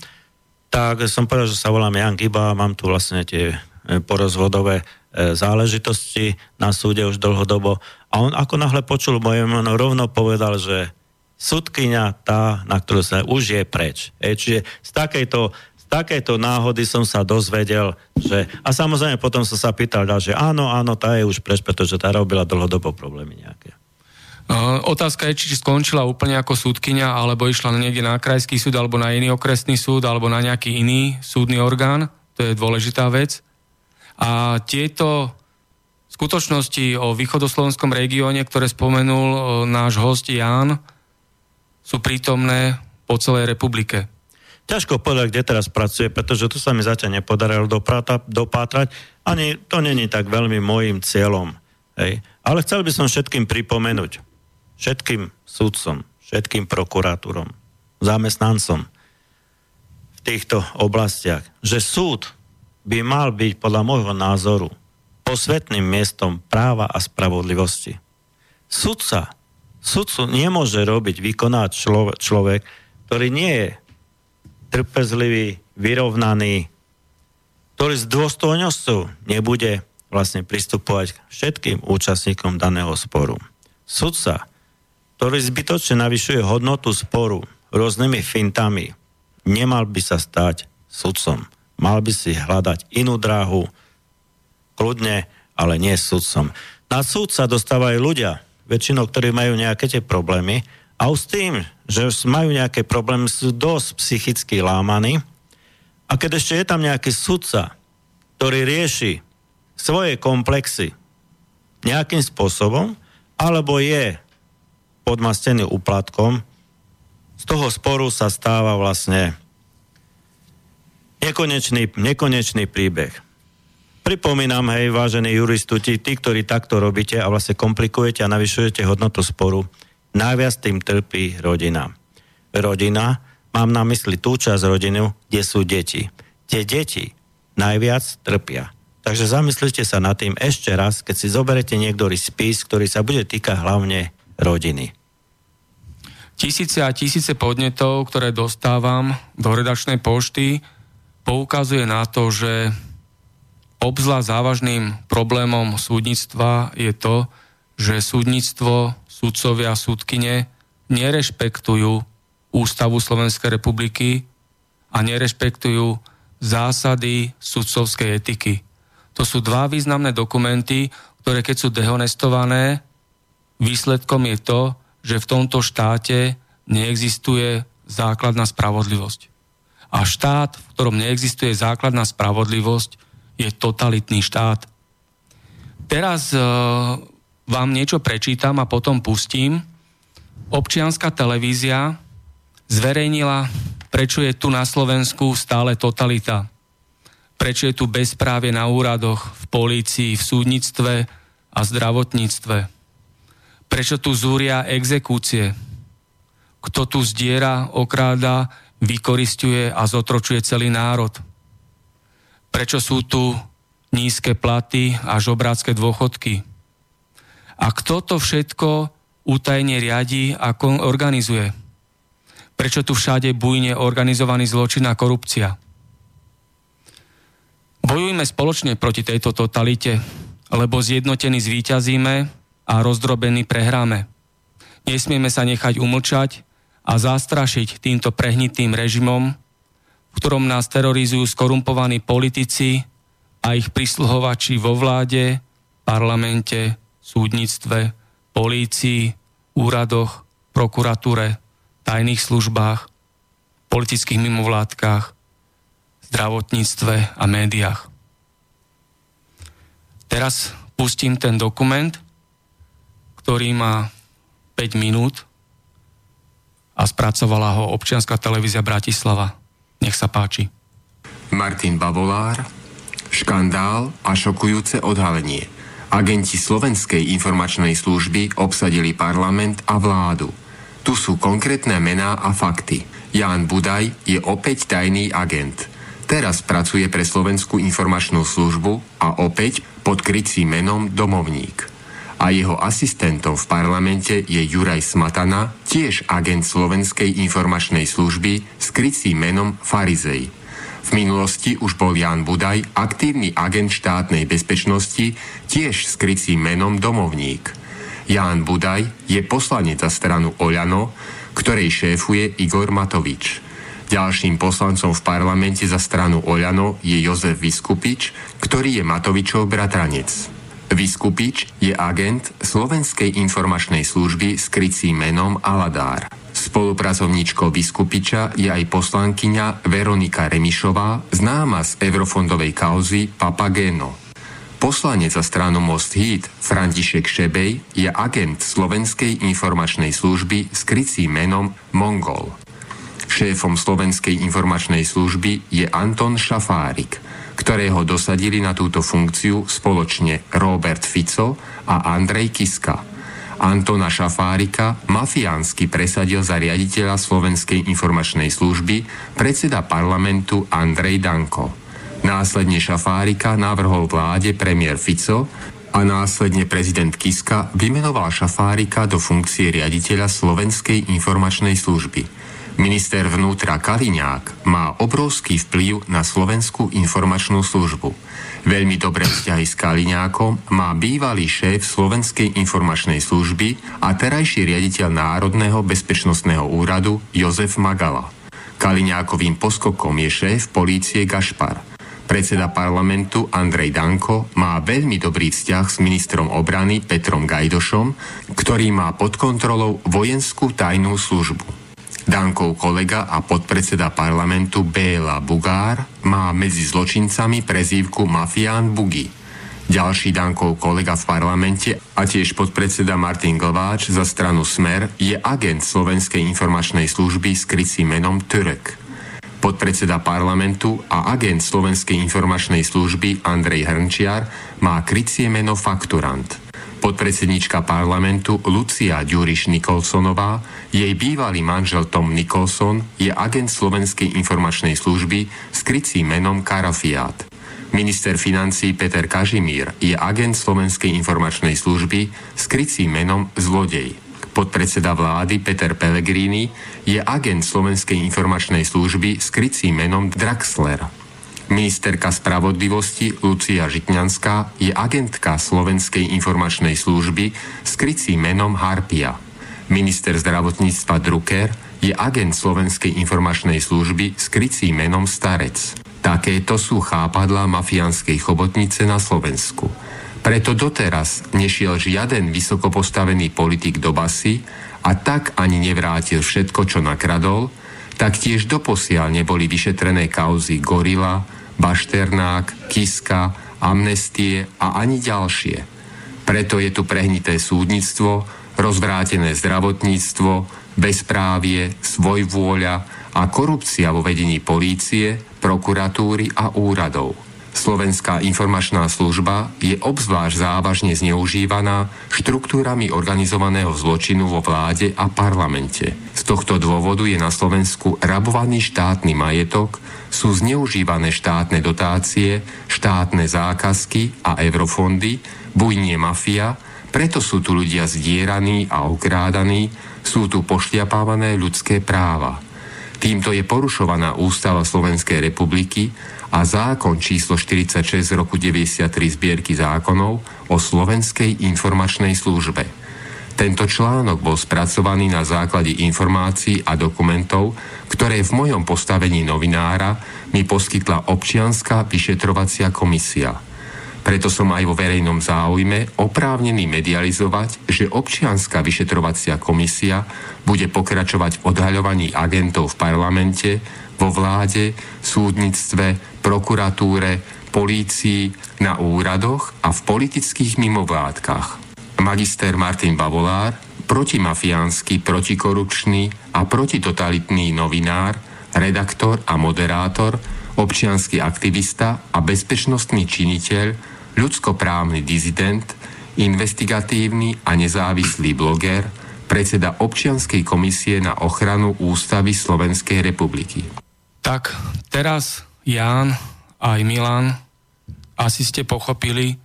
Tak som povedal, že sa volám Jan Giba mám tu vlastne tie e, porozvodové E, záležitosti na súde už dlhodobo. A on ako náhle počul moje meno, rovno povedal, že sudkynia tá, na ktorú sa už je preč. E, čiže z takejto, z takejto náhody som sa dozvedel, že... A samozrejme potom som sa pýtal že áno, áno, tá je už preč, pretože tá robila dlhodobo problémy nejaké. Otázka je, či skončila úplne ako súdkynia, alebo išla niekde na krajský súd, alebo na iný okresný súd, alebo na nejaký iný súdny orgán. To je dôležitá vec. A tieto skutočnosti o východoslovenskom regióne, ktoré spomenul náš host Ján, sú prítomné po celej republike. Ťažko povedať, kde teraz pracuje, pretože tu sa mi zatiaľ nepodarilo dopátrať. Ani to není tak veľmi môjim cieľom. Hej. Ale chcel by som všetkým pripomenúť, všetkým súdcom, všetkým prokurátorom, zamestnancom v týchto oblastiach, že súd by mal byť podľa môjho názoru posvetným miestom práva a spravodlivosti. Sudca, sudcu nemôže robiť, vykonať človek, ktorý nie je trpezlivý, vyrovnaný, ktorý s dôstojnosťou nebude vlastne pristupovať k všetkým účastníkom daného sporu. Sudca, ktorý zbytočne navyšuje hodnotu sporu rôznymi fintami, nemal by sa stať sudcom mal by si hľadať inú dráhu, kľudne, ale nie sudcom. Na súd sa dostávajú ľudia, väčšinou, ktorí majú nejaké tie problémy a už tým, že majú nejaké problémy, sú dosť psychicky lámaní a keď ešte je tam nejaký sudca, ktorý rieši svoje komplexy nejakým spôsobom, alebo je podmastený úplatkom, z toho sporu sa stáva vlastne nekonečný, nekonečný príbeh. Pripomínam, hej, vážení juristuti, tí, ktorí takto robíte a vlastne komplikujete a navyšujete hodnotu sporu, najviac tým trpí rodina. Rodina, mám na mysli tú časť rodinu, kde sú deti. Tie deti najviac trpia. Takže zamyslite sa nad tým ešte raz, keď si zoberete niektorý spis, ktorý sa bude týkať hlavne rodiny. Tisíce a tisíce podnetov, ktoré dostávam do redačnej pošty, poukazuje na to, že obzla závažným problémom súdnictva je to, že súdnictvo, súdcovia, súdkyne nerešpektujú Ústavu Slovenskej republiky a nerešpektujú zásady sudcovskej etiky. To sú dva významné dokumenty, ktoré keď sú dehonestované, výsledkom je to, že v tomto štáte neexistuje základná spravodlivosť. A štát, v ktorom neexistuje základná spravodlivosť, je totalitný štát. teraz uh, vám niečo prečítam a potom pustím. Občianská televízia zverejnila, prečo je tu na Slovensku stále totalita. Prečo je tu bezprávie na úradoch, v polícii, v súdnictve a zdravotníctve. Prečo tu zúria exekúcie. Kto tu zdiera, okráda, vykoristuje a zotročuje celý národ. Prečo sú tu nízke platy a žobrácké dôchodky. A kto to všetko útajne riadi a organizuje? Prečo tu všade bujne organizovaný zločin a korupcia? Bojujme spoločne proti tejto totalite, lebo zjednotení zvíťazíme a rozdrobení prehráme. Nesmieme sa nechať umlčať a zastrašiť týmto prehnitým režimom, v ktorom nás terorizujú skorumpovaní politici a ich prisluhovači vo vláde, parlamente, súdnictve, polícii, úradoch, prokuratúre, tajných službách, politických mimovládkach, zdravotníctve a médiách. Teraz pustím ten dokument, ktorý má 5 minút a spracovala ho občianská televízia Bratislava. Nech sa páči. Martin Bavolár, Škandál a šokujúce odhalenie. Agenti Slovenskej informačnej služby obsadili parlament a vládu. Tu sú konkrétne mená a fakty. Ján Budaj je opäť tajný agent. Teraz pracuje pre Slovenskú informačnú službu a opäť pod krycím menom Domovník. A jeho asistentom v parlamente je Juraj Smatana, tiež agent Slovenskej informačnej služby s krycím menom Farizej. V minulosti už bol Jan Budaj aktívny agent štátnej bezpečnosti, tiež s krycím menom Domovník. Ján Budaj je poslanec za stranu Oľano, ktorej šéfuje Igor Matovič. Ďalším poslancom v parlamente za stranu Oľano je Jozef Vyskupič, ktorý je Matovičov bratranec. Vyskupič je agent Slovenskej informačnej služby s krycím menom Aladár. Spolupracovníčkou Vyskupiča je aj poslankyňa Veronika Remišová, známa z eurofondovej kauzy Papageno. Poslanec za stranu Most Hit František Šebej je agent Slovenskej informačnej služby s krycím menom Mongol. Šéfom Slovenskej informačnej služby je Anton Šafárik, ktorého dosadili na túto funkciu spoločne Robert Fico a Andrej Kiska – Antona Šafárika mafiánsky presadil za riaditeľa Slovenskej informačnej služby predseda parlamentu Andrej Danko. Následne Šafárika navrhol vláde premiér Fico a následne prezident Kiska vymenoval Šafárika do funkcie riaditeľa Slovenskej informačnej služby. Minister vnútra Kaliňák má obrovský vplyv na Slovenskú informačnú službu. Veľmi dobré vzťahy s Kaliňákom má bývalý šéf Slovenskej informačnej služby a terajší riaditeľ Národného bezpečnostného úradu Jozef Magala. Kaliňákovým poskokom je šéf polície Gašpar. Predseda parlamentu Andrej Danko má veľmi dobrý vzťah s ministrom obrany Petrom Gajdošom, ktorý má pod kontrolou vojenskú tajnú službu. Dankov kolega a podpredseda parlamentu Béla Bugár má medzi zločincami prezývku Mafián Bugi. Ďalší Dankov kolega v parlamente a tiež podpredseda Martin Glváč za stranu Smer je agent Slovenskej informačnej služby s krycím menom Turek. Podpredseda parlamentu a agent Slovenskej informačnej služby Andrej Hrnčiar má krycie meno Fakturant. Podpredsednička parlamentu Lucia Ďuriš Nikolsonová, jej bývalý manžel Tom Nikolson je agent Slovenskej informačnej služby s krycím menom Karafiát. Minister financí Peter Kažimír je agent Slovenskej informačnej služby s krycím menom Zlodej. Podpredseda vlády Peter Pellegrini je agent Slovenskej informačnej služby s krycím menom Draxler. Ministerka spravodlivosti Lucia Žitňanská je agentka Slovenskej informačnej služby s krycím menom Harpia. Minister zdravotníctva Drucker je agent Slovenskej informačnej služby s krycím menom Starec. Takéto sú chápadla mafiánskej chobotnice na Slovensku. Preto doteraz nešiel žiaden vysoko postavený politik do basy a tak ani nevrátil všetko, čo nakradol, tak tiež doposiaľ neboli vyšetrené kauzy Gorila, Bašternák, Kiska, Amnestie a ani ďalšie. Preto je tu prehnité súdnictvo, rozvrátené zdravotníctvo, bezprávie, svojvôľa a korupcia vo vedení polície, prokuratúry a úradov – Slovenská informačná služba je obzvlášť závažne zneužívaná štruktúrami organizovaného zločinu vo vláde a parlamente. Z tohto dôvodu je na Slovensku rabovaný štátny majetok, sú zneužívané štátne dotácie, štátne zákazky a eurofondy, bujnie mafia, preto sú tu ľudia zdieraní a okrádaní, sú tu pošliapávané ľudské práva. Týmto je porušovaná ústava Slovenskej republiky a zákon číslo 46 z roku 93 zbierky zákonov o Slovenskej informačnej službe. Tento článok bol spracovaný na základe informácií a dokumentov, ktoré v mojom postavení novinára mi poskytla občianská vyšetrovacia komisia – preto som aj vo verejnom záujme oprávnený medializovať, že občianská vyšetrovacia komisia bude pokračovať v odhaľovaní agentov v parlamente, vo vláde, súdnictve, prokuratúre, polícii, na úradoch a v politických mimovládkach. Magister Martin Bavolár, protimafiánsky, protikorupčný a protitotalitný novinár, redaktor a moderátor, občianský aktivista a bezpečnostný činiteľ ľudskoprávny dizident, investigatívny a nezávislý bloger, predseda občianskej komisie na ochranu ústavy Slovenskej republiky. Tak, teraz Ján aj Milan, asi ste pochopili,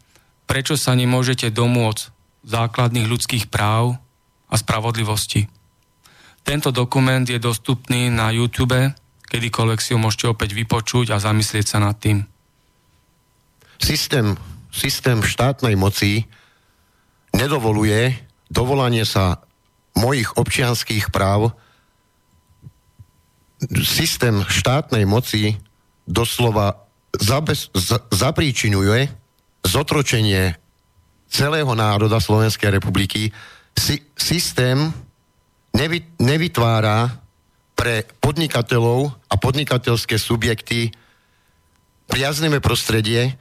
prečo sa nemôžete domôcť základných ľudských práv a spravodlivosti. Tento dokument je dostupný na YouTube, kedykoľvek si ho môžete opäť vypočuť a zamyslieť sa nad tým. Systém systém štátnej moci nedovoluje dovolanie sa mojich občianských práv. Systém štátnej moci doslova zabez, z, zapríčinuje zotročenie celého národa Slovenskej republiky. Si, systém nevy, nevytvára pre podnikateľov a podnikateľské subjekty priaznivé prostredie,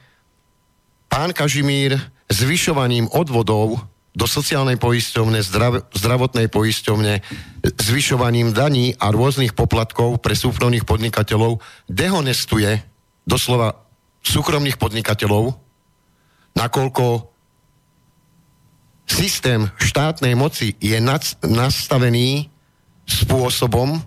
pán Kažimír zvyšovaním odvodov do sociálnej poisťovne, zdrav, zdravotnej poisťovne, zvyšovaním daní a rôznych poplatkov pre súkromných podnikateľov dehonestuje doslova súkromných podnikateľov, nakoľko systém štátnej moci je nad, nastavený spôsobom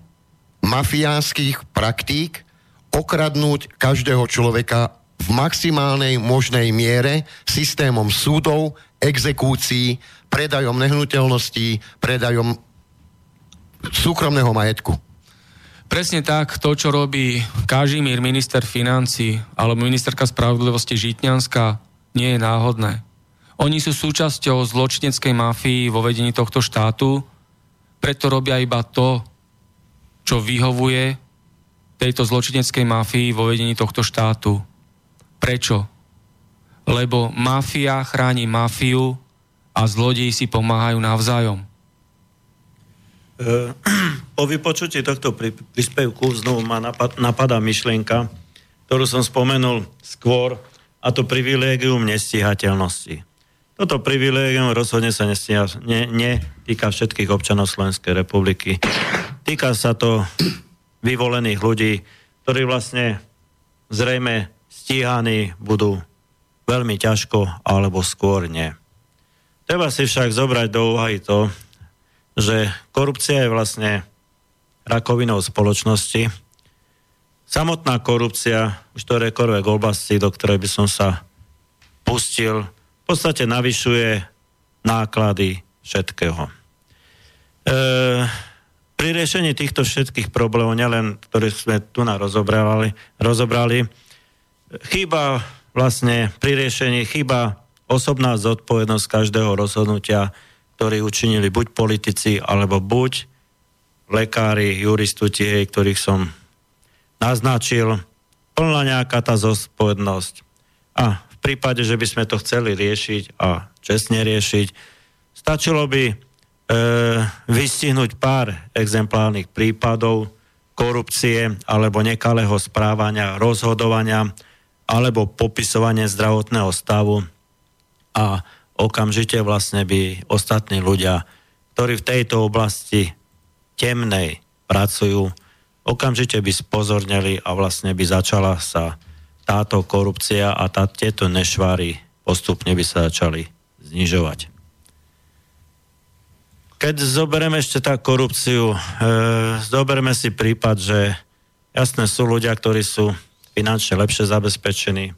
mafiánskych praktík okradnúť každého človeka v maximálnej možnej miere systémom súdov, exekúcií, predajom nehnuteľností, predajom súkromného majetku. Presne tak, to, čo robí Kažimír, minister financí alebo ministerka spravodlivosti Žitňanská, nie je náhodné. Oni sú súčasťou zločineckej mafii vo vedení tohto štátu, preto robia iba to, čo vyhovuje tejto zločineckej mafii vo vedení tohto štátu. Prečo? Lebo mafia chráni mafiu a zlodeji si pomáhajú navzájom. E, po vypočutí tohto príspevku znovu ma napadá myšlienka, ktorú som spomenul skôr, a to privilégium nestihateľnosti. Toto privilégium rozhodne sa nestíha, ne, netýka všetkých občanov Slovenskej republiky. Týka sa to vyvolených ľudí, ktorí vlastne zrejme stíhaní budú veľmi ťažko alebo skôr nie. Treba si však zobrať do úvahy to, že korupcia je vlastne rakovinou spoločnosti. Samotná korupcia, už ktorékoľvek oblasti, do ktorej by som sa pustil, podstate navyšuje náklady všetkého. E, pri riešení týchto všetkých problémov, nielen ktoré sme tu na rozobrali, rozobrali chýba vlastne pri riešení, chýba osobná zodpovednosť každého rozhodnutia, ktorý učinili buď politici, alebo buď lekári, juristuti, ktorých som naznačil, plná nejaká tá zodpovednosť. A v prípade, že by sme to chceli riešiť a čestne riešiť, stačilo by e, vystihnúť pár exemplárnych prípadov korupcie alebo nekalého správania, rozhodovania, alebo popisovanie zdravotného stavu a okamžite vlastne by ostatní ľudia, ktorí v tejto oblasti temnej pracujú, okamžite by spozornili a vlastne by začala sa táto korupcia a tá, tieto nešváry postupne by sa začali znižovať. Keď zoberieme ešte tá korupciu, e, zobereme si prípad, že jasné sú ľudia, ktorí sú finančne lepšie zabezpečení,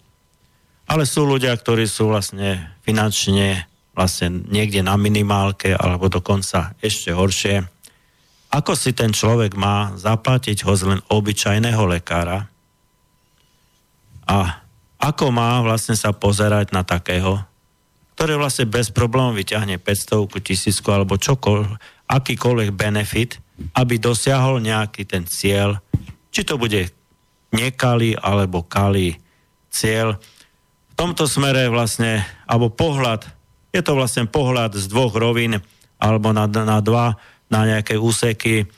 ale sú ľudia, ktorí sú vlastne finančne vlastne niekde na minimálke alebo dokonca ešte horšie. Ako si ten človek má zaplatiť ho z len obyčajného lekára a ako má vlastne sa pozerať na takého, ktoré vlastne bez problémov vyťahne 500, 1000 alebo čokoľvek, akýkoľvek benefit, aby dosiahol nejaký ten cieľ, či to bude nekalý alebo kalý cieľ. V tomto smere vlastne, alebo pohľad, je to vlastne pohľad z dvoch rovín, alebo na, na dva, na nejaké úseky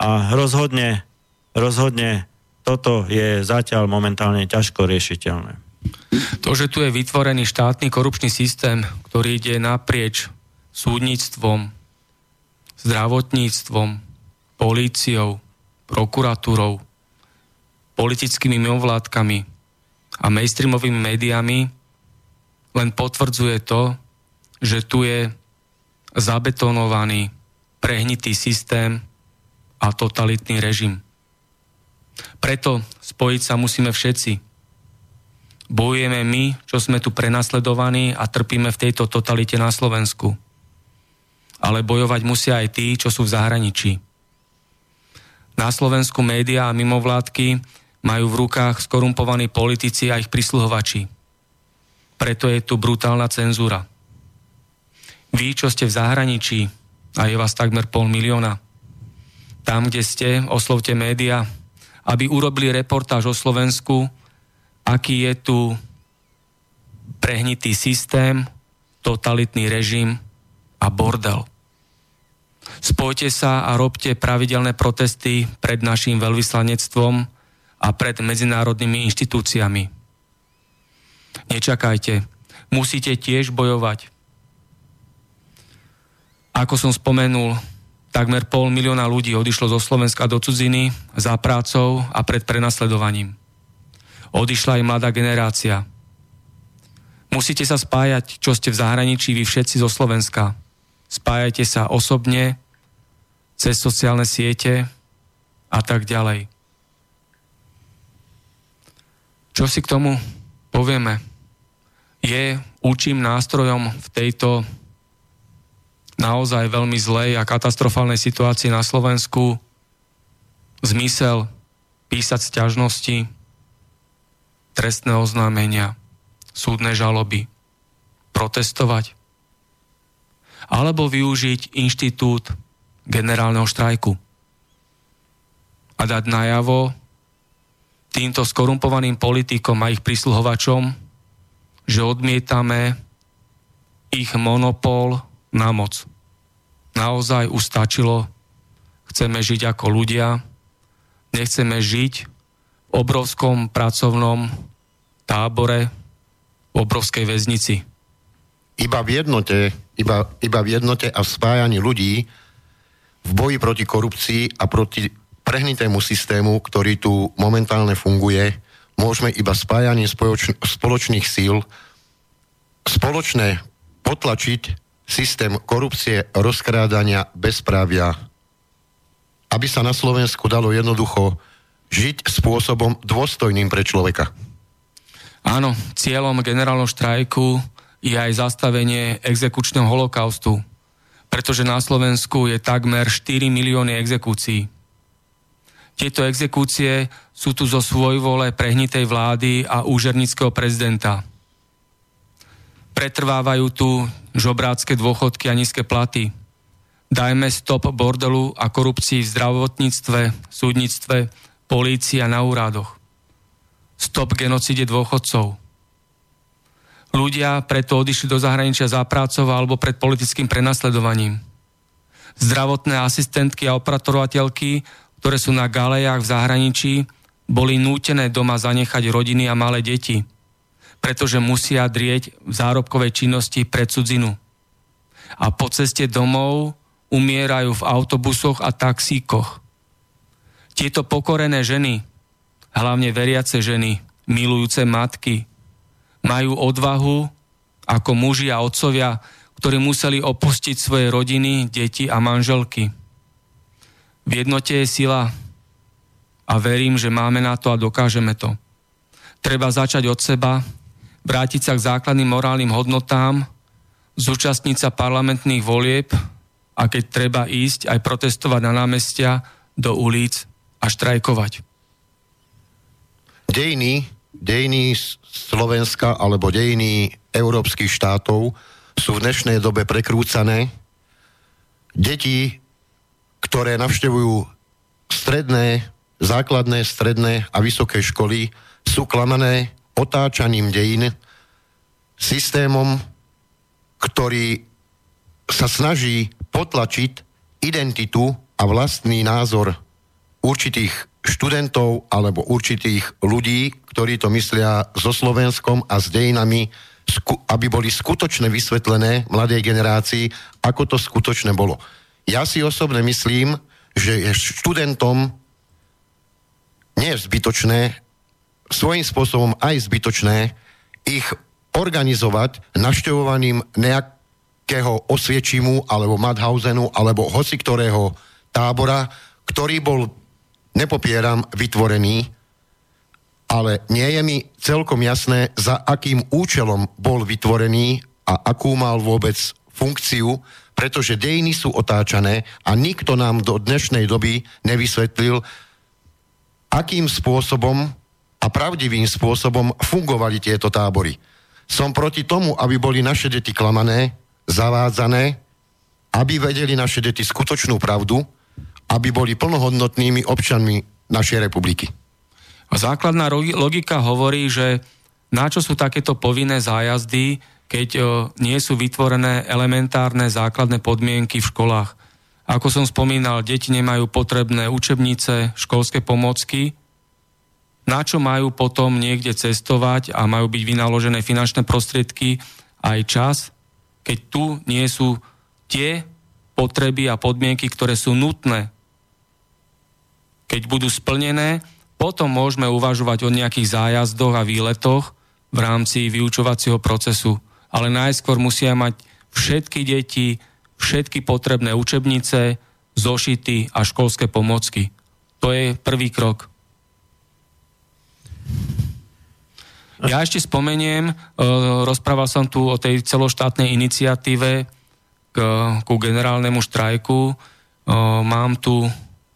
a rozhodne, rozhodne toto je zatiaľ momentálne ťažko riešiteľné. To, že tu je vytvorený štátny korupčný systém, ktorý ide naprieč súdnictvom, zdravotníctvom, políciou, prokuratúrou, politickými mimovládkami a mainstreamovými médiami, len potvrdzuje to, že tu je zabetonovaný, prehnitý systém a totalitný režim. Preto spojiť sa musíme všetci, Bojujeme my, čo sme tu prenasledovaní a trpíme v tejto totalite na Slovensku. Ale bojovať musia aj tí, čo sú v zahraničí. Na Slovensku médiá a mimovládky majú v rukách skorumpovaní politici a ich prisluhovači. Preto je tu brutálna cenzúra. Vy, čo ste v zahraničí, a je vás takmer pol milióna, tam, kde ste, oslovte média, aby urobili reportáž o Slovensku aký je tu prehnitý systém, totalitný režim a bordel. Spojte sa a robte pravidelné protesty pred našim veľvyslanectvom a pred medzinárodnými inštitúciami. Nečakajte, musíte tiež bojovať. Ako som spomenul, takmer pol milióna ľudí odišlo zo Slovenska do cudziny za prácou a pred prenasledovaním odišla aj mladá generácia. Musíte sa spájať, čo ste v zahraničí, vy všetci zo Slovenska. Spájajte sa osobne, cez sociálne siete a tak ďalej. Čo si k tomu povieme? Je účím nástrojom v tejto naozaj veľmi zlej a katastrofálnej situácii na Slovensku. Zmysel písať sťažnosti, trestné oznámenia, súdne žaloby, protestovať alebo využiť inštitút generálneho štrajku a dať najavo týmto skorumpovaným politikom a ich prísluhovačom, že odmietame ich monopol na moc. Naozaj ustačilo, chceme žiť ako ľudia, nechceme žiť v obrovskom pracovnom tábore v obrovskej väznici. Iba v jednote, iba, iba v jednote a v spájaní ľudí v boji proti korupcii a proti prehnitému systému, ktorý tu momentálne funguje, môžeme iba spoloč, spoločných síl spoločné potlačiť systém korupcie, rozkrádania, bezprávia, aby sa na Slovensku dalo jednoducho žiť spôsobom dôstojným pre človeka. Áno, cieľom generálneho štrajku je aj zastavenie exekučného holokaustu, pretože na Slovensku je takmer 4 milióny exekúcií. Tieto exekúcie sú tu zo svojvole prehnitej vlády a úžernického prezidenta. Pretrvávajú tu žobrácké dôchodky a nízke platy. Dajme stop bordelu a korupcii v zdravotníctve, súdnictve, polícii a na úradoch stop genocíde dôchodcov. Ľudia preto odišli do zahraničia za prácou alebo pred politickým prenasledovaním. Zdravotné asistentky a opratorovateľky, ktoré sú na galejách v zahraničí, boli nútené doma zanechať rodiny a malé deti. Pretože musia drieť v zárobkovej činnosti pre cudzinu. A po ceste domov umierajú v autobusoch a taxíkoch. Tieto pokorené ženy, hlavne veriace ženy, milujúce matky, majú odvahu ako muži a otcovia, ktorí museli opustiť svoje rodiny, deti a manželky. V jednote je sila a verím, že máme na to a dokážeme to. Treba začať od seba, vrátiť sa k základným morálnym hodnotám, zúčastniť sa parlamentných volieb a keď treba ísť aj protestovať na námestia, do ulic a štrajkovať. Dejiny, dejiny Slovenska alebo dejiny európskych štátov sú v dnešnej dobe prekrúcané. Deti, ktoré navštevujú stredné, základné, stredné a vysoké školy, sú klamané otáčaním dejín, systémom, ktorý sa snaží potlačiť identitu a vlastný názor určitých študentov alebo určitých ľudí, ktorí to myslia so Slovenskom a s dejinami, aby boli skutočne vysvetlené mladej generácii, ako to skutočne bolo. Ja si osobne myslím, že je študentom nie je zbytočné, svojím spôsobom aj zbytočné ich organizovať naštevovaním nejak, nejakého Osviečimu alebo Madhausenu alebo hoci ktorého tábora, ktorý bol, nepopieram, vytvorený, ale nie je mi celkom jasné, za akým účelom bol vytvorený a akú mal vôbec funkciu, pretože dejiny sú otáčané a nikto nám do dnešnej doby nevysvetlil, akým spôsobom a pravdivým spôsobom fungovali tieto tábory. Som proti tomu, aby boli naše deti klamané, zavádzané, aby vedeli naše deti skutočnú pravdu, aby boli plnohodnotnými občanmi našej republiky. Základná logika hovorí, že na čo sú takéto povinné zájazdy, keď o, nie sú vytvorené elementárne základné podmienky v školách. Ako som spomínal, deti nemajú potrebné učebnice, školské pomocky, na čo majú potom niekde cestovať a majú byť vynaložené finančné prostriedky aj čas, keď tu nie sú tie potreby a podmienky, ktoré sú nutné. Keď budú splnené, potom môžeme uvažovať o nejakých zájazdoch a výletoch v rámci vyučovacieho procesu. Ale najskôr musia mať všetky deti, všetky potrebné učebnice, zošity a školské pomocky. To je prvý krok. Ja ešte spomeniem, e, rozprával som tu o tej celoštátnej iniciatíve k, ku generálnemu štrajku. E, mám tu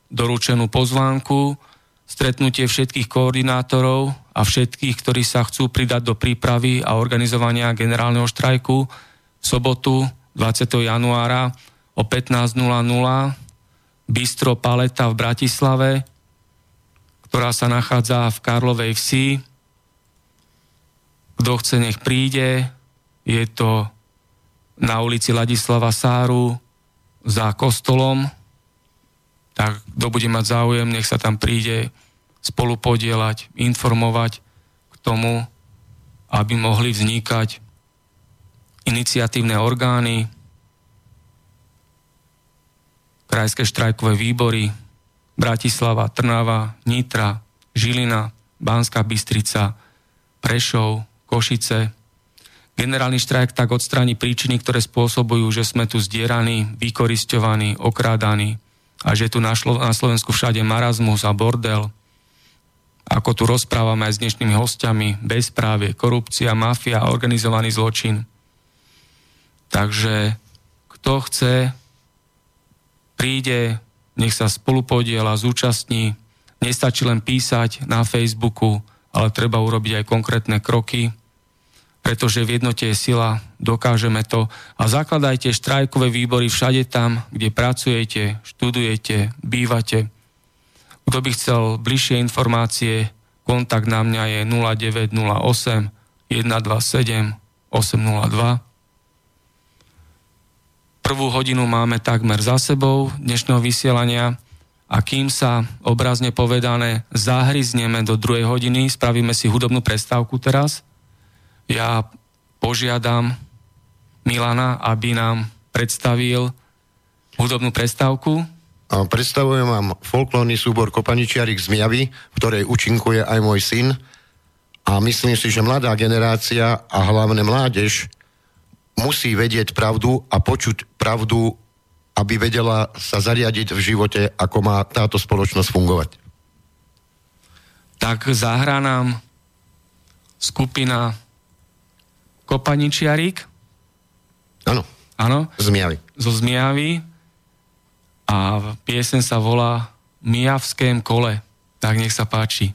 doručenú pozvánku, stretnutie všetkých koordinátorov a všetkých, ktorí sa chcú pridať do prípravy a organizovania generálneho štrajku v sobotu 20. januára o 15.00 Bistro Paleta v Bratislave, ktorá sa nachádza v Karlovej vsi kto chce, nech príde. Je to na ulici Ladislava Sáru za kostolom. Tak kto bude mať záujem, nech sa tam príde spolu podielať, informovať k tomu, aby mohli vznikať iniciatívne orgány, krajské štrajkové výbory, Bratislava, Trnava, Nitra, Žilina, Banská Bystrica, Prešov, Košice. Generálny štrajk tak odstráni príčiny, ktoré spôsobujú, že sme tu zdieraní, vykoristovaní, okrádaní a že tu na, Šlo- na Slovensku všade marazmus a bordel. Ako tu rozprávame aj s dnešnými hostiami, bezprávie, korupcia, mafia a organizovaný zločin. Takže kto chce, príde, nech sa spolupodiela, zúčastní. Nestačí len písať na Facebooku, ale treba urobiť aj konkrétne kroky, pretože v jednote je sila, dokážeme to. A zakladajte štrajkové výbory všade tam, kde pracujete, študujete, bývate. Kto by chcel bližšie informácie, kontakt na mňa je 0908 127 802. Prvú hodinu máme takmer za sebou dnešného vysielania a kým sa obrazne povedané zahryzneme do druhej hodiny, spravíme si hudobnú prestávku teraz – ja požiadam Milana, aby nám predstavil hudobnú prestávku. Predstavujem vám folklórny súbor Kopaničiarik z Miavy, v ktorej účinkuje aj môj syn. A myslím si, že mladá generácia a hlavne mládež musí vedieť pravdu a počuť pravdu, aby vedela sa zariadiť v živote, ako má táto spoločnosť fungovať. Tak zahrá nám skupina Kopaničiarik. Áno. Áno. Zmiavy. Zo Zmiavy. A piesen sa volá Mijavském kole. Tak nech sa páči.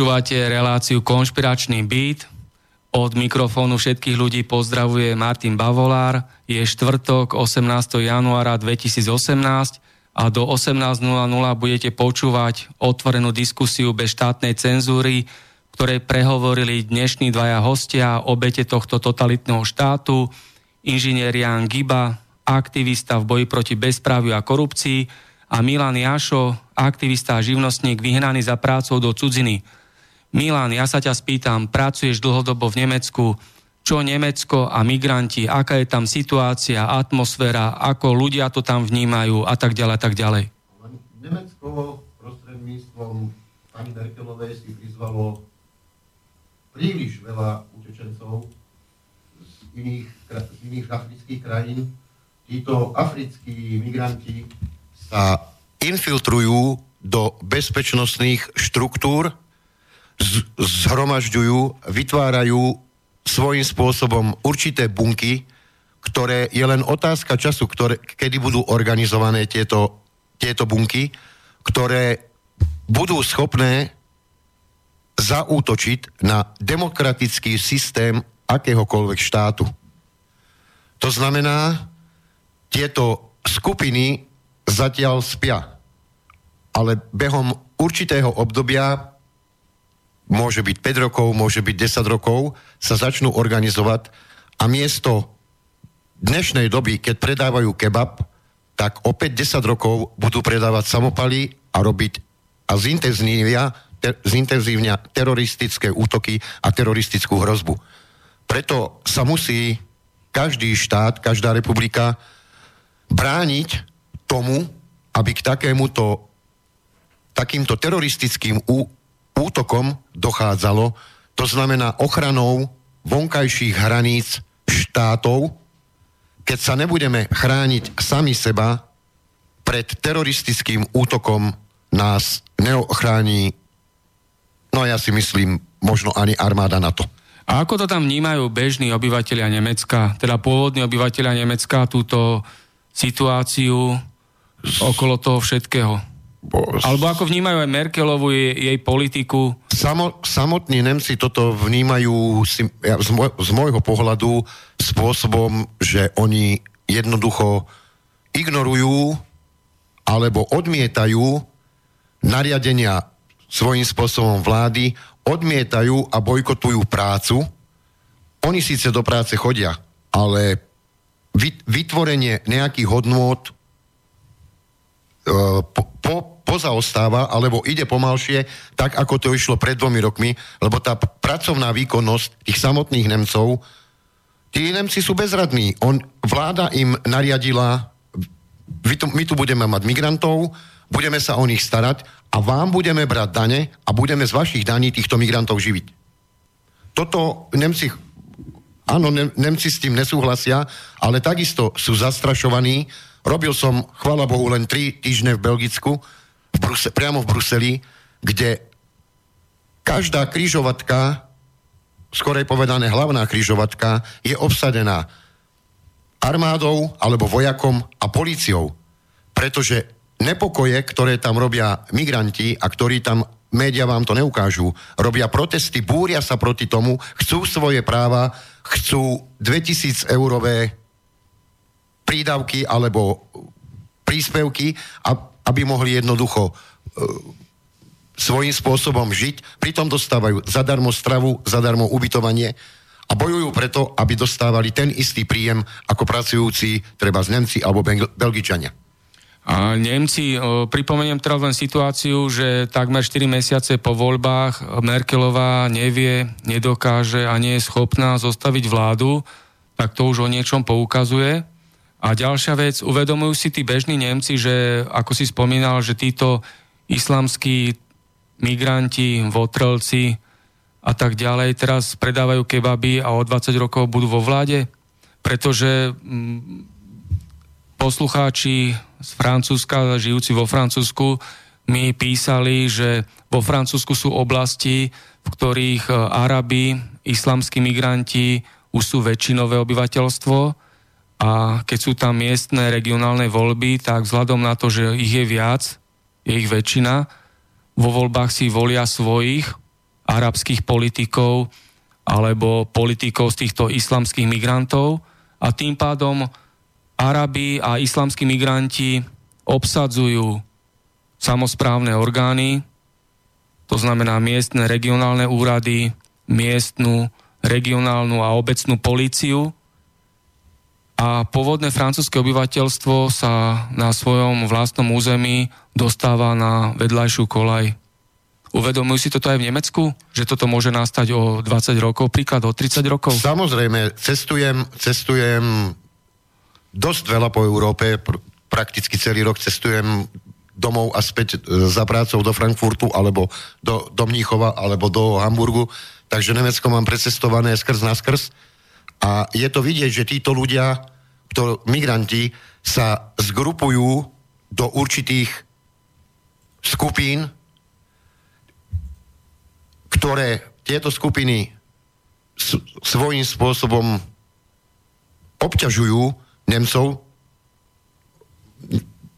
Počúvate reláciu Konšpiračný byt. Od mikrofónu všetkých ľudí pozdravuje Martin Bavolár. Je štvrtok 18. januára 2018 a do 18.00 budete počúvať otvorenú diskusiu bez štátnej cenzúry, ktorej prehovorili dnešní dvaja hostia, obete tohto totalitného štátu, inžinier Jan Giba, aktivista v boji proti bezpráviu a korupcii a Milan Jašo, aktivista a živnostník vyhnaný za prácou do cudziny. Milan, ja sa ťa spýtam, pracuješ dlhodobo v Nemecku, čo Nemecko a migranti, aká je tam situácia, atmosféra, ako ľudia to tam vnímajú a tak ďalej, tak ďalej. Nemecko prostredníctvom pani Merkelovej si prizvalo príliš veľa utečencov z iných, z iných afrických krajín. Títo africkí migranti sa infiltrujú do bezpečnostných štruktúr, zhromažďujú, vytvárajú svojím spôsobom určité bunky, ktoré je len otázka času, ktoré, kedy budú organizované tieto, tieto bunky, ktoré budú schopné zaútočiť na demokratický systém akéhokoľvek štátu. To znamená, tieto skupiny zatiaľ spia. Ale behom určitého obdobia môže byť 5 rokov, môže byť 10 rokov, sa začnú organizovať a miesto dnešnej doby, keď predávajú kebab, tak opäť 10 rokov budú predávať samopaly a robiť a zintenzívnia, ter, zintenzívnia teroristické útoky a teroristickú hrozbu. Preto sa musí každý štát, každá republika brániť tomu, aby k takémuto takýmto teroristickým ú, útokom dochádzalo, to znamená ochranou vonkajších hraníc štátov, keď sa nebudeme chrániť sami seba pred teroristickým útokom nás neochrání, no ja si myslím, možno ani armáda NATO. A ako to tam vnímajú bežní obyvateľia Nemecka, teda pôvodní obyvateľia Nemecka, túto situáciu okolo toho všetkého? Alebo ako vnímajú aj Merkelovu, jej, jej politiku? Samo, samotní Nemci toto vnímajú si, ja, z, môj, z môjho pohľadu spôsobom, že oni jednoducho ignorujú alebo odmietajú nariadenia svojím spôsobom vlády, odmietajú a bojkotujú prácu. Oni síce do práce chodia, ale vytvorenie nejakých hodnôt po, po, pozaostáva alebo ide pomalšie, tak ako to išlo pred dvomi rokmi, lebo tá pracovná výkonnosť tých samotných Nemcov, tí Nemci sú bezradní. On, vláda im nariadila, my tu, my tu budeme mať migrantov, budeme sa o nich starať a vám budeme brať dane a budeme z vašich daní týchto migrantov živiť. Toto Nemci, áno, Nemci s tým nesúhlasia, ale takisto sú zastrašovaní. Robil som, chvala Bohu, len tri týždne v Belgicku, v Bruse, priamo v Bruseli, kde každá krížovatka, skorej povedané hlavná krížovatka, je obsadená armádou alebo vojakom a policiou. Pretože nepokoje, ktoré tam robia migranti a ktorí tam média vám to neukážu, robia protesty, búria sa proti tomu, chcú svoje práva, chcú 2000 eurové prídavky alebo príspevky, aby mohli jednoducho e, svojím spôsobom žiť, pritom dostávajú zadarmo stravu, zadarmo ubytovanie a bojujú preto, aby dostávali ten istý príjem ako pracujúci treba z Nemci alebo Belgičania. A Nemci, pripomeniem teraz len situáciu, že takmer 4 mesiace po voľbách Merkelová nevie, nedokáže a nie je schopná zostaviť vládu, tak to už o niečom poukazuje. A ďalšia vec, uvedomujú si tí bežní Nemci, že ako si spomínal, že títo islamskí migranti, votrelci a tak ďalej teraz predávajú kebaby a o 20 rokov budú vo vláde? Pretože mm, poslucháči z Francúzska, žijúci vo Francúzsku, mi písali, že vo Francúzsku sú oblasti, v ktorých e, Arabi, islamskí migranti už sú väčšinové obyvateľstvo a keď sú tam miestne regionálne voľby, tak vzhľadom na to, že ich je viac, je ich väčšina, vo voľbách si volia svojich arabských politikov alebo politikov z týchto islamských migrantov a tým pádom Arabi a islamskí migranti obsadzujú samozprávne orgány, to znamená miestne regionálne úrady, miestnu, regionálnu a obecnú políciu a pôvodné francúzske obyvateľstvo sa na svojom vlastnom území dostáva na vedľajšiu kolaj. Uvedomujú si toto aj v Nemecku? Že toto môže nastať o 20 rokov, príklad o 30 rokov? Samozrejme, cestujem, cestujem dosť veľa po Európe, pr- prakticky celý rok cestujem domov a späť e, za prácou do Frankfurtu, alebo do, do Mníchova, alebo do Hamburgu. Takže Nemecko mám precestované skrz na skrz. A je to vidieť, že títo ľudia, kto, migranti, sa zgrupujú do určitých skupín, ktoré tieto skupiny svojím spôsobom obťažujú Nemcov,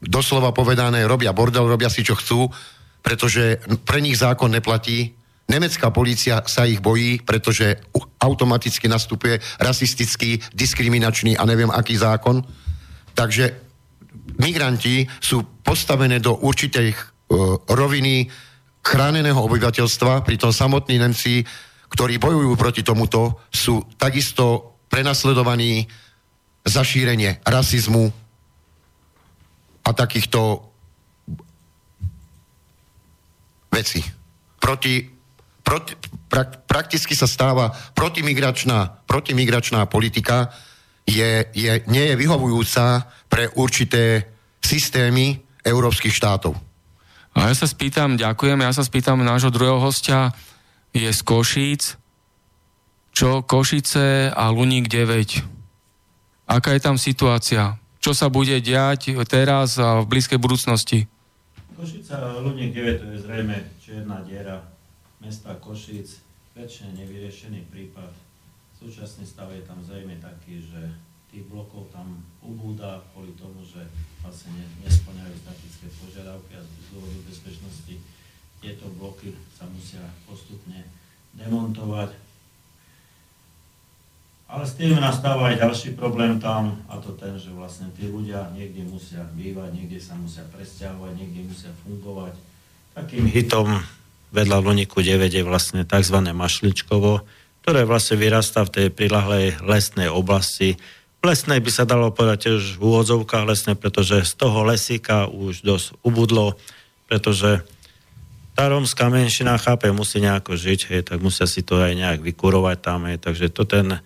doslova povedané, robia bordel, robia si čo chcú, pretože pre nich zákon neplatí. Nemecká polícia sa ich bojí, pretože automaticky nastupuje rasistický, diskriminačný a neviem aký zákon. Takže migranti sú postavené do určitej uh, roviny chráneného obyvateľstva, pritom samotní Nemci, ktorí bojujú proti tomuto, sú takisto prenasledovaní za šírenie rasizmu a takýchto vecí. Proti, proti, pra, prakticky sa stáva protimigračná, protimigračná politika, je, je, nie je vyhovujúca pre určité systémy európskych štátov. A ja sa spýtam, ďakujem, ja sa spýtam nášho druhého hostia, je z Košíc, čo Košice a Luník 9. Aká je tam situácia? Čo sa bude diať teraz a v blízkej budúcnosti? Košica a Luník 9 to je zrejme čierna diera mesta Košic, väčšine nevyriešený prípad. Súčasný stav je tam zrejme taký, že tých blokov tam ubúda kvôli tomu, že vlastne ne, nesplňajú statické požiadavky a z dôvodu bezpečnosti tieto bloky sa musia postupne demontovať. Ale s tým nastáva aj ďalší problém tam, a to ten, že vlastne tí ľudia niekde musia bývať, niekde sa musia presťahovať, niekde musia fungovať. Takým hitom vedľa Luniku 9 je vlastne tzv. Mašličkovo, ktoré vlastne vyrastá v tej prilahlej lesnej oblasti. Lesnej by sa dalo povedať tiež v úvodzovkách lesnej, pretože z toho lesíka už dosť ubudlo, pretože tá rómska menšina, chápe, musí nejako žiť, hej, tak musia si to aj nejak vykurovať tam, hej, takže to ten e,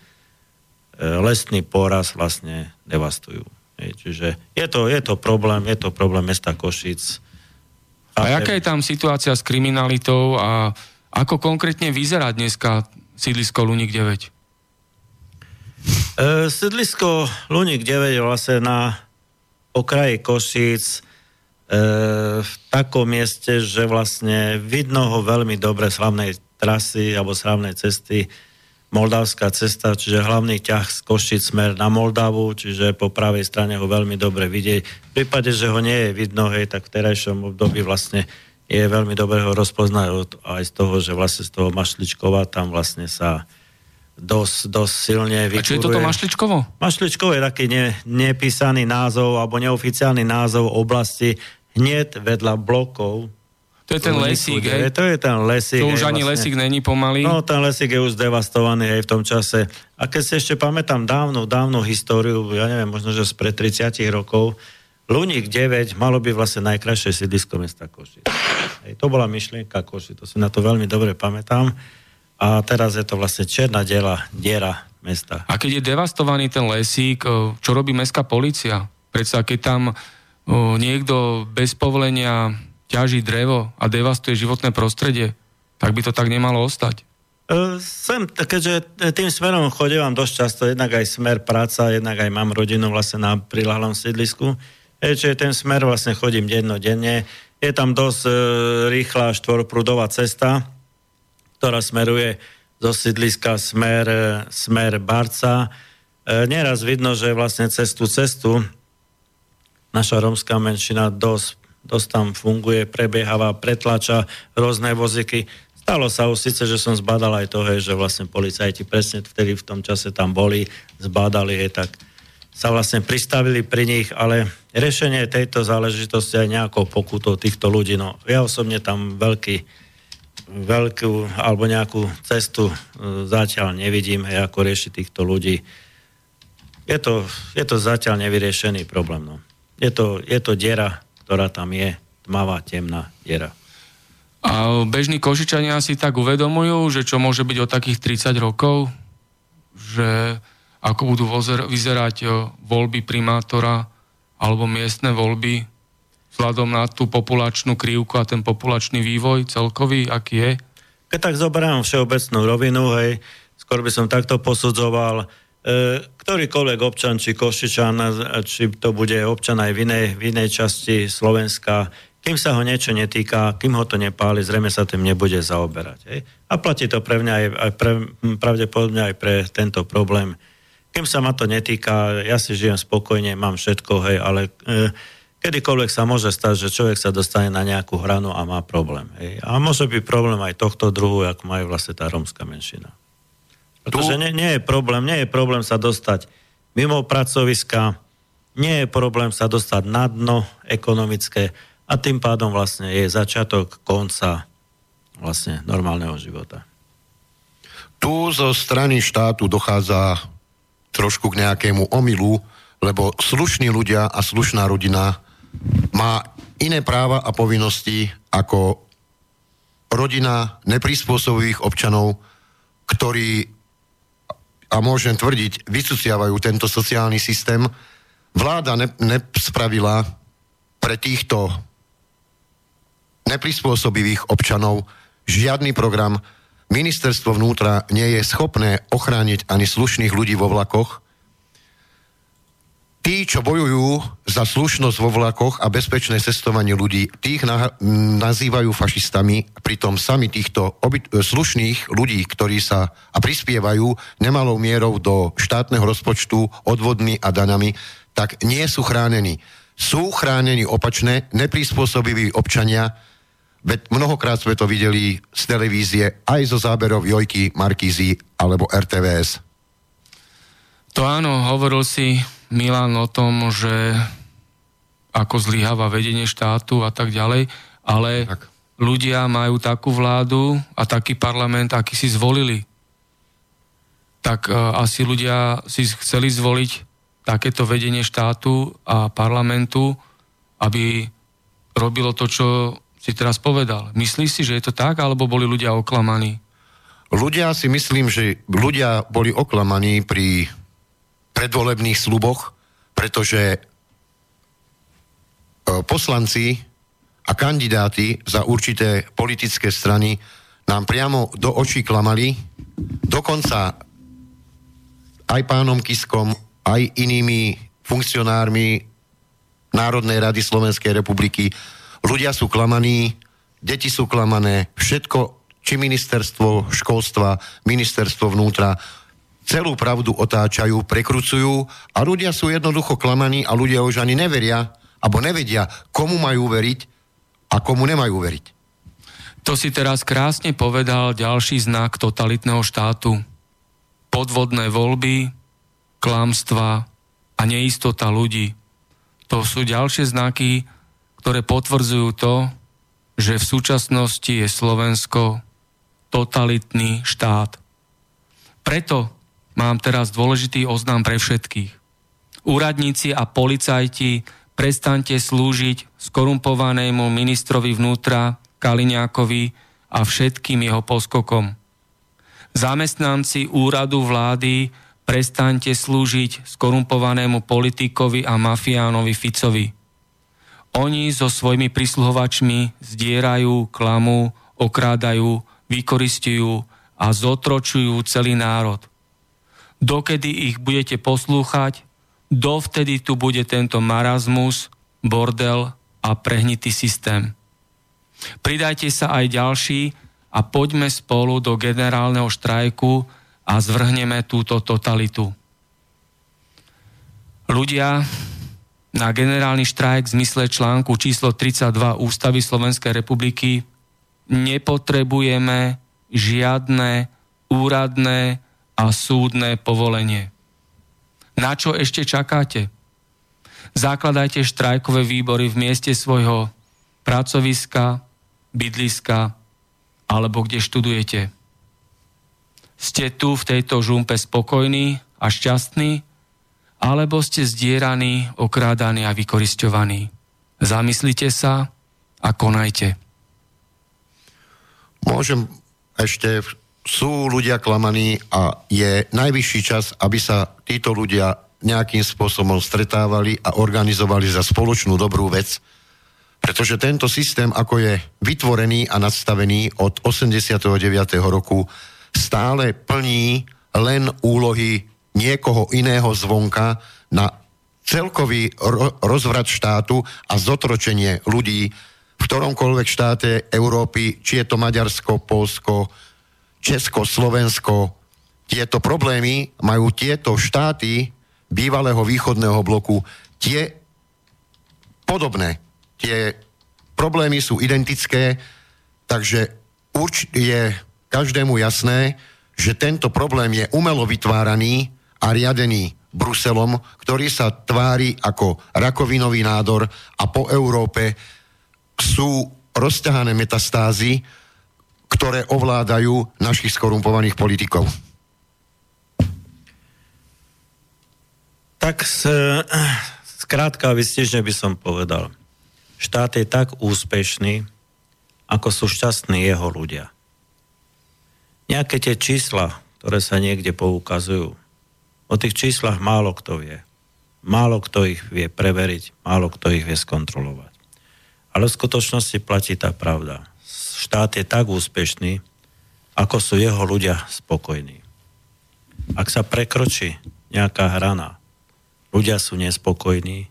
lesný poraz vlastne devastujú. Hej, čiže je to, je to problém, je to problém mesta Košic. A aká je tam situácia s kriminalitou a ako konkrétne vyzerá dneska sídlisko Luník 9? E, sídlisko Luník 9 je vlastne na okraji Košíc, e, v takom mieste, že vlastne vidno ho veľmi dobre z hlavnej trasy alebo z hlavnej cesty Moldavská cesta, čiže hlavný ťah z Košic smer na Moldavu, čiže po pravej strane ho veľmi dobre vidieť. V prípade, že ho nie je vidno, hej, tak v terajšom období vlastne je veľmi dobre ho rozpoznať aj z toho, že vlastne z toho Mašličkova tam vlastne sa dosť, dosť silne vykuruje. A čo je toto Mašličkovo? Mašličkovo je taký ne, nepísaný názov alebo neoficiálny názov oblasti hneď vedľa blokov. To je ten lesík, hej? To je ten lesík. To už hej, ani vlastne. lesík není pomaly. No, ten lesík je už zdevastovaný aj v tom čase. A keď si ešte pamätám dávnu, dávnu históriu, ja neviem, možno, že spred 30 rokov, Luník 9 malo by vlastne najkrajšie sídlisko mesta Koši. Hej, to bola myšlienka Koši, to si na to veľmi dobre pamätám. A teraz je to vlastne černá diela, diera mesta. A keď je devastovaný ten lesík, čo robí mestská policia? Predsa keď tam niekto bez povolenia ťaží drevo a devastuje životné prostredie, tak by to tak nemalo ostať. E, Sem, keďže tým smerom chodím dosť často, jednak aj smer práca, jednak aj mám rodinu vlastne na prilahlom sídlisku. E, čiže ten smer vlastne chodím dennodenne. Je tam dosť e, rýchla štvorprúdová cesta, ktorá smeruje zo sídliska smer, e, smer Barca. E, nieraz vidno, že vlastne cez tú cestu naša rómska menšina dosť, dosť tam funguje, prebieháva, pretlača rôzne voziky. Stalo sa už síce, že som zbadal aj to, hej, že vlastne policajti presne vtedy v tom čase tam boli, zbadali, hej, tak sa vlastne pristavili pri nich, ale riešenie tejto záležitosti aj nejakou pokutou týchto ľudí, no ja osobne tam veľký, veľkú alebo nejakú cestu e, zatiaľ nevidím, hej, ako riešiť týchto ľudí. Je to, je to zatiaľ nevyriešený problém. No. Je, to, je to diera, ktorá tam je, tmavá, temná diera. A bežní košičania si tak uvedomujú, že čo môže byť o takých 30 rokov, že ako budú vyzerať e, voľby primátora alebo miestne voľby vzhľadom na tú populačnú krivku a ten populačný vývoj celkový, aký je? Keď tak zoberám všeobecnú rovinu, hej, skôr by som takto posudzoval, ktorýkoľvek občan, či Košičan, či to bude občan aj v inej, v inej časti Slovenska, kým sa ho niečo netýka, kým ho to nepáli, zrejme sa tým nebude zaoberať. Hej? A platí to pre mňa aj, aj pre, pravdepodobne aj pre tento problém. Kým sa ma to netýka, ja si žijem spokojne, mám všetko, hej, ale e, kedykoľvek sa môže stať, že človek sa dostane na nejakú hranu a má problém. Hej? A môže byť problém aj tohto druhu, ako majú vlastne tá rómska menšina. Pretože nie, nie je problém, nie je problém sa dostať mimo pracoviska, nie je problém sa dostať na dno ekonomické, a tým pádom vlastne je začiatok konca vlastne normálneho života. Tu zo strany štátu dochádza trošku k nejakému omilu, lebo slušní ľudia a slušná rodina má iné práva a povinnosti ako rodina neprispôsobivých občanov, ktorí, a môžem tvrdiť, vysuciavajú tento sociálny systém. Vláda ne, nespravila pre týchto neprispôsobivých občanov žiadny program. Ministerstvo vnútra nie je schopné ochrániť ani slušných ľudí vo vlakoch. Tí, čo bojujú za slušnosť vo vlakoch a bezpečné cestovanie ľudí, tých na, nazývajú fašistami, pritom sami týchto obyt, slušných ľudí, ktorí sa a prispievajú nemalou mierou do štátneho rozpočtu odvodmi a danami, tak nie sú chránení. Sú chránení opačné, neprispôsobiví občania, Veď mnohokrát sme to videli z televízie, aj zo záberov Jojky, Markízy alebo RTVS. To áno, hovoril si Milan o tom, že ako zlyháva vedenie štátu a tak ďalej, ale tak. ľudia majú takú vládu a taký parlament, aký si zvolili. Tak uh, asi ľudia si chceli zvoliť takéto vedenie štátu a parlamentu, aby robilo to, čo si teraz povedal. Myslíš si, že je to tak, alebo boli ľudia oklamaní? Ľudia si myslím, že ľudia boli oklamaní pri predvolebných sluboch, pretože e, poslanci a kandidáti za určité politické strany nám priamo do očí klamali, dokonca aj pánom Kiskom, aj inými funkcionármi Národnej rady Slovenskej republiky. Ľudia sú klamaní, deti sú klamané, všetko, či ministerstvo školstva, ministerstvo vnútra, celú pravdu otáčajú, prekrucujú a ľudia sú jednoducho klamaní a ľudia už ani neveria, alebo nevedia, komu majú veriť a komu nemajú veriť. To si teraz krásne povedal ďalší znak totalitného štátu. Podvodné voľby, klamstva a neistota ľudí. To sú ďalšie znaky ktoré potvrdzujú to, že v súčasnosti je Slovensko totalitný štát. Preto mám teraz dôležitý oznám pre všetkých. Úradníci a policajti, prestante slúžiť skorumpovanému ministrovi vnútra Kaliňákovi a všetkým jeho poskokom. Zamestnanci úradu vlády, prestante slúžiť skorumpovanému politikovi a mafiánovi Ficovi. Oni so svojimi prisluhovačmi zdierajú, klamú, okrádajú, vykoristujú a zotročujú celý národ. Dokedy ich budete poslúchať, dovtedy tu bude tento marazmus, bordel a prehnitý systém. Pridajte sa aj ďalší a poďme spolu do generálneho štrajku a zvrhneme túto totalitu. Ľudia, na generálny štrajk v zmysle článku číslo 32 Ústavy Slovenskej republiky nepotrebujeme žiadne úradné a súdne povolenie. Na čo ešte čakáte? Zakladajte štrajkové výbory v mieste svojho pracoviska, bydliska alebo kde študujete. Ste tu v tejto žumpe spokojní a šťastní, alebo ste zdieraní, okrádaní a vykoristovaní. Zamyslite sa a konajte. Môžem ešte, sú ľudia klamaní a je najvyšší čas, aby sa títo ľudia nejakým spôsobom stretávali a organizovali za spoločnú dobrú vec, pretože tento systém, ako je vytvorený a nadstavený od 89. roku, stále plní len úlohy niekoho iného zvonka na celkový ro- rozvrat štátu a zotročenie ľudí v ktoromkoľvek štáte Európy, či je to Maďarsko, Polsko, Česko, Slovensko. Tieto problémy majú tieto štáty bývalého východného bloku tie podobné. Tie problémy sú identické, takže urč je každému jasné, že tento problém je umelo vytváraný a riadený Bruselom, ktorý sa tvári ako rakovinový nádor a po Európe sú rozťahané metastázy, ktoré ovládajú našich skorumpovaných politikov. Tak skrátka vystižne by som povedal. Štát je tak úspešný, ako sú šťastní jeho ľudia. Nejaké tie čísla, ktoré sa niekde poukazujú, o tých číslach málo kto vie. Málo kto ich vie preveriť, málo kto ich vie skontrolovať. Ale v skutočnosti platí tá pravda. Štát je tak úspešný, ako sú jeho ľudia spokojní. Ak sa prekročí nejaká hrana, ľudia sú nespokojní,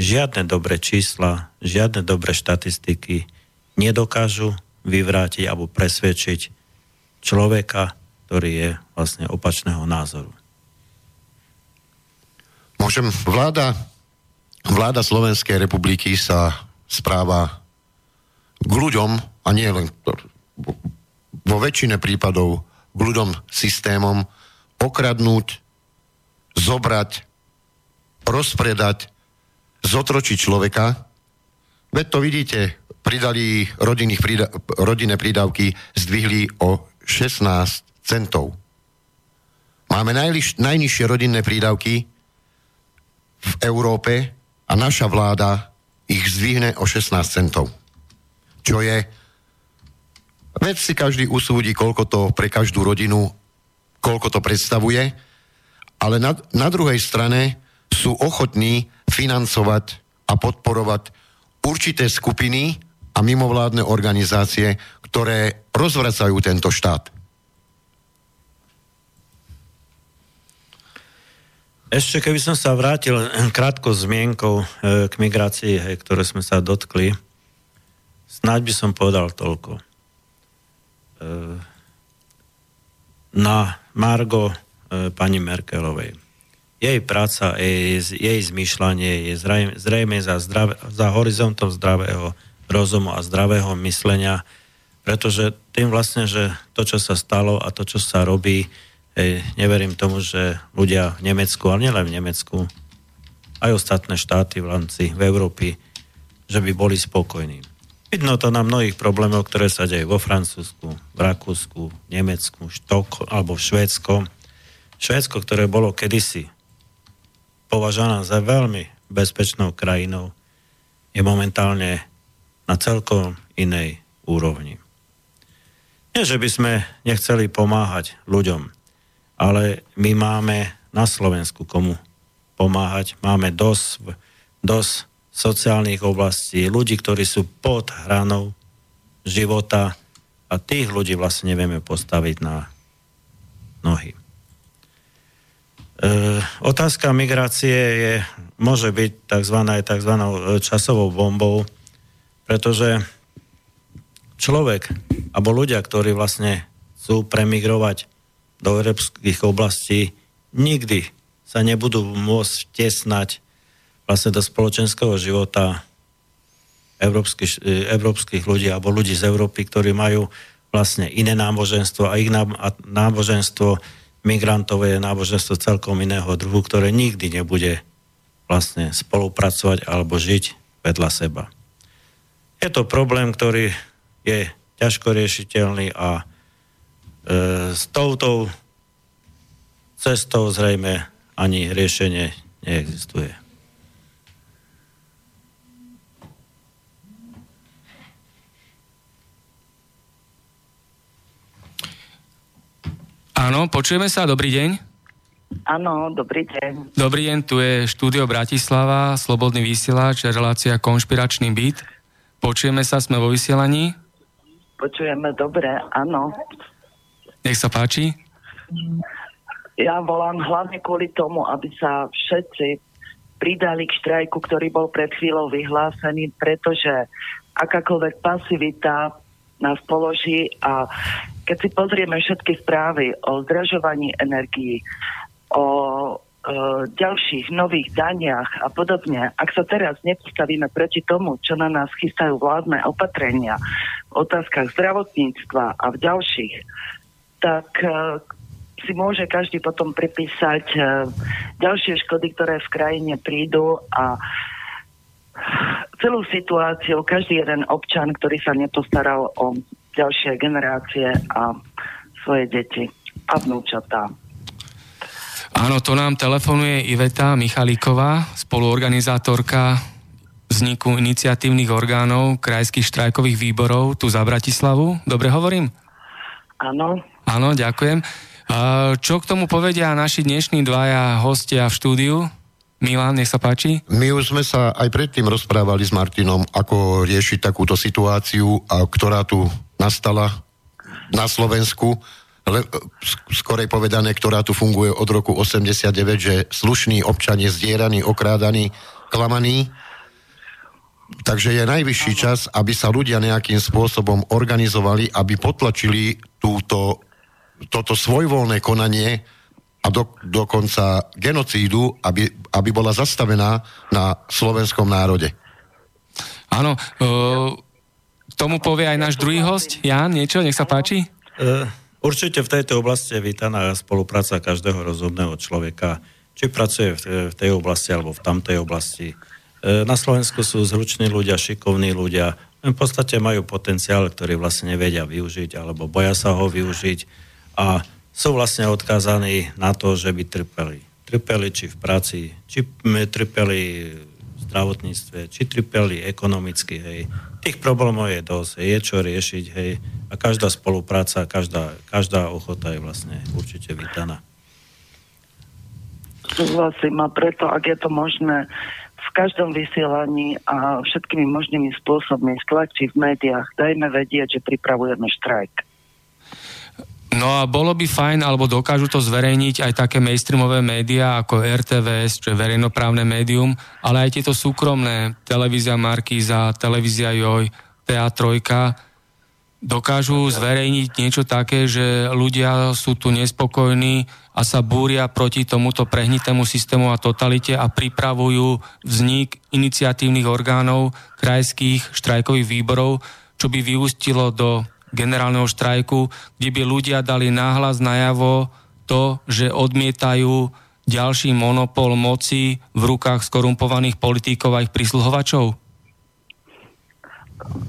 žiadne dobré čísla, žiadne dobré štatistiky nedokážu vyvrátiť alebo presvedčiť človeka, ktorý je vlastne opačného názoru. Môžem, vláda, vláda Slovenskej republiky sa správa k ľuďom, a nie len vo väčšine prípadov k ľuďom systémom, okradnúť, zobrať, rozpredať, zotročiť človeka. Veď to vidíte, pridali rodinné prídavky, zdvihli o 16 centov. Máme najliš, najnižšie rodinné prídavky v Európe a naša vláda ich zdvihne o 16 centov. Čo je... Veď si každý usúdi, koľko to pre každú rodinu, koľko to predstavuje, ale na, na druhej strane sú ochotní financovať a podporovať určité skupiny a mimovládne organizácie, ktoré rozvracajú tento štát. Ešte keby som sa vrátil krátko zmienkou e, k migrácii, ktoré sme sa dotkli, snáď by som povedal toľko. E, na Margo e, pani Merkelovej. Jej práca, jej, jej zmýšľanie je zrejme, zrejme za, zdravé, za horizontom zdravého rozumu a zdravého myslenia, pretože tým vlastne, že to, čo sa stalo a to, čo sa robí, Hej, neverím tomu, že ľudia v Nemecku, ale nielen v Nemecku, aj ostatné štáty v rámci v Európy, že by boli spokojní. Vidno to na mnohých problémoch, ktoré sa dejú vo Francúzsku, v Rakúsku, Nemecku, Štok alebo v Švédsku. Švédsko, ktoré bolo kedysi považované za veľmi bezpečnou krajinou, je momentálne na celkom inej úrovni. Nie, že by sme nechceli pomáhať ľuďom, ale my máme na Slovensku komu pomáhať. Máme dosť, dosť sociálnych oblastí, ľudí, ktorí sú pod hranou života a tých ľudí vlastne nevieme postaviť na nohy. E, otázka migrácie je, môže byť tzv. tzv. časovou bombou, pretože človek alebo ľudia, ktorí vlastne chcú premigrovať do európskych oblastí nikdy sa nebudú môcť tesnať vlastne do spoločenského života európskych, európskych ľudí alebo ľudí z Európy, ktorí majú vlastne iné náboženstvo a ich náboženstvo migrantov je náboženstvo celkom iného druhu, ktoré nikdy nebude vlastne spolupracovať alebo žiť vedľa seba. Je to problém, ktorý je ťažko riešiteľný a e, s touto cestou zrejme ani riešenie neexistuje. Áno, počujeme sa, dobrý deň. Áno, dobrý deň. Dobrý deň, tu je štúdio Bratislava, Slobodný vysielač, relácia Konšpiračný byt. Počujeme sa, sme vo vysielaní. Počujeme dobre, áno. Nech sa páči. Ja volám hlavne kvôli tomu, aby sa všetci pridali k štrajku, ktorý bol pred chvíľou vyhlásený, pretože akákoľvek pasivita nás položí a keď si pozrieme všetky správy o zdražovaní energií, o e, ďalších nových daniach a podobne, ak sa teraz nepostavíme proti tomu, čo na nás chystajú vládne opatrenia v otázkach zdravotníctva a v ďalších, tak e, si môže každý potom pripísať e, ďalšie škody, ktoré v krajine prídu a celú situáciu každý jeden občan, ktorý sa nepostaral o ďalšie generácie a svoje deti a vnúčatá. Áno, to nám telefonuje Iveta Michalíková, spoluorganizátorka vzniku iniciatívnych orgánov krajských štrajkových výborov tu za Bratislavu. Dobre hovorím? Áno. Áno, ďakujem. Čo k tomu povedia naši dnešní dvaja hostia v štúdiu? Milan, nech sa páči. My už sme sa aj predtým rozprávali s Martinom, ako riešiť takúto situáciu, a ktorá tu nastala na Slovensku, le, skorej povedané, ktorá tu funguje od roku 89, že slušný občan je zdieraný, okrádaný, klamaný. Takže je najvyšší čas, aby sa ľudia nejakým spôsobom organizovali, aby potlačili túto, toto svojvoľné konanie, a do, dokonca genocídu, aby, aby bola zastavená na slovenskom národe. Áno, uh, tomu povie aj náš druhý host. Jan, niečo, nech sa páči. Uh, určite v tejto oblasti je vítaná spolupráca každého rozhodného človeka, či pracuje v, tej oblasti alebo v tamtej oblasti. Uh, na Slovensku sú zruční ľudia, šikovní ľudia, v podstate majú potenciál, ktorý vlastne nevedia využiť alebo boja sa ho využiť a sú vlastne odkázaní na to, že by trpeli. Trpeli či v práci, či trpeli zdravotníctve, či trpeli ekonomicky, hej. Tých problémov je dosť, je čo riešiť, hej. A každá spolupráca, každá, každá ochota je vlastne určite vítaná. Súhlasím a preto, ak je to možné, v každom vysielaní a všetkými možnými spôsobmi, či v médiách, dajme vedieť, že pripravujeme štrajk. No a bolo by fajn, alebo dokážu to zverejniť aj také mainstreamové médiá ako RTVS, čo je verejnoprávne médium, ale aj tieto súkromné, televízia Markíza, televízia Joj, Teatrojka, dokážu zverejniť niečo také, že ľudia sú tu nespokojní a sa búria proti tomuto prehnitému systému a totalite a pripravujú vznik iniciatívnych orgánov krajských štrajkových výborov, čo by vyústilo do generálneho štrajku, kde by ľudia dali náhlas najavo to, že odmietajú ďalší monopol moci v rukách skorumpovaných politikov a ich prísluhovačov?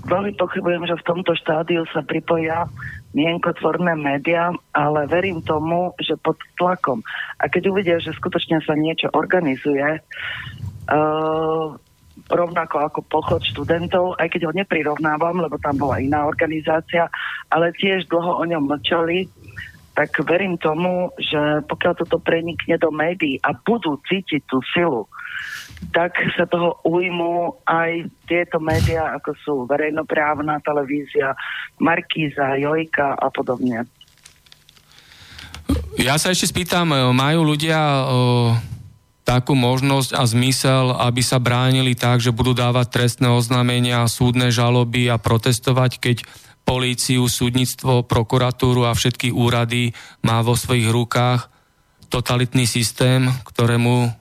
Veľmi pochybujem, že v tomto štádiu sa pripoja mienkotvorné médiá, ale verím tomu, že pod tlakom. A keď uvidia, že skutočne sa niečo organizuje, uh, rovnako ako pochod študentov, aj keď ho neprirovnávam, lebo tam bola iná organizácia, ale tiež dlho o ňom mlčali, tak verím tomu, že pokiaľ toto prenikne do médií a budú cítiť tú silu, tak sa toho ujmú aj tieto médiá, ako sú verejnoprávna televízia, Markíza, Jojka a podobne. Ja sa ešte spýtam, majú ľudia takú možnosť a zmysel, aby sa bránili tak, že budú dávať trestné oznámenia, súdne žaloby a protestovať, keď políciu, súdnictvo, prokuratúru a všetky úrady má vo svojich rukách totalitný systém, ktorému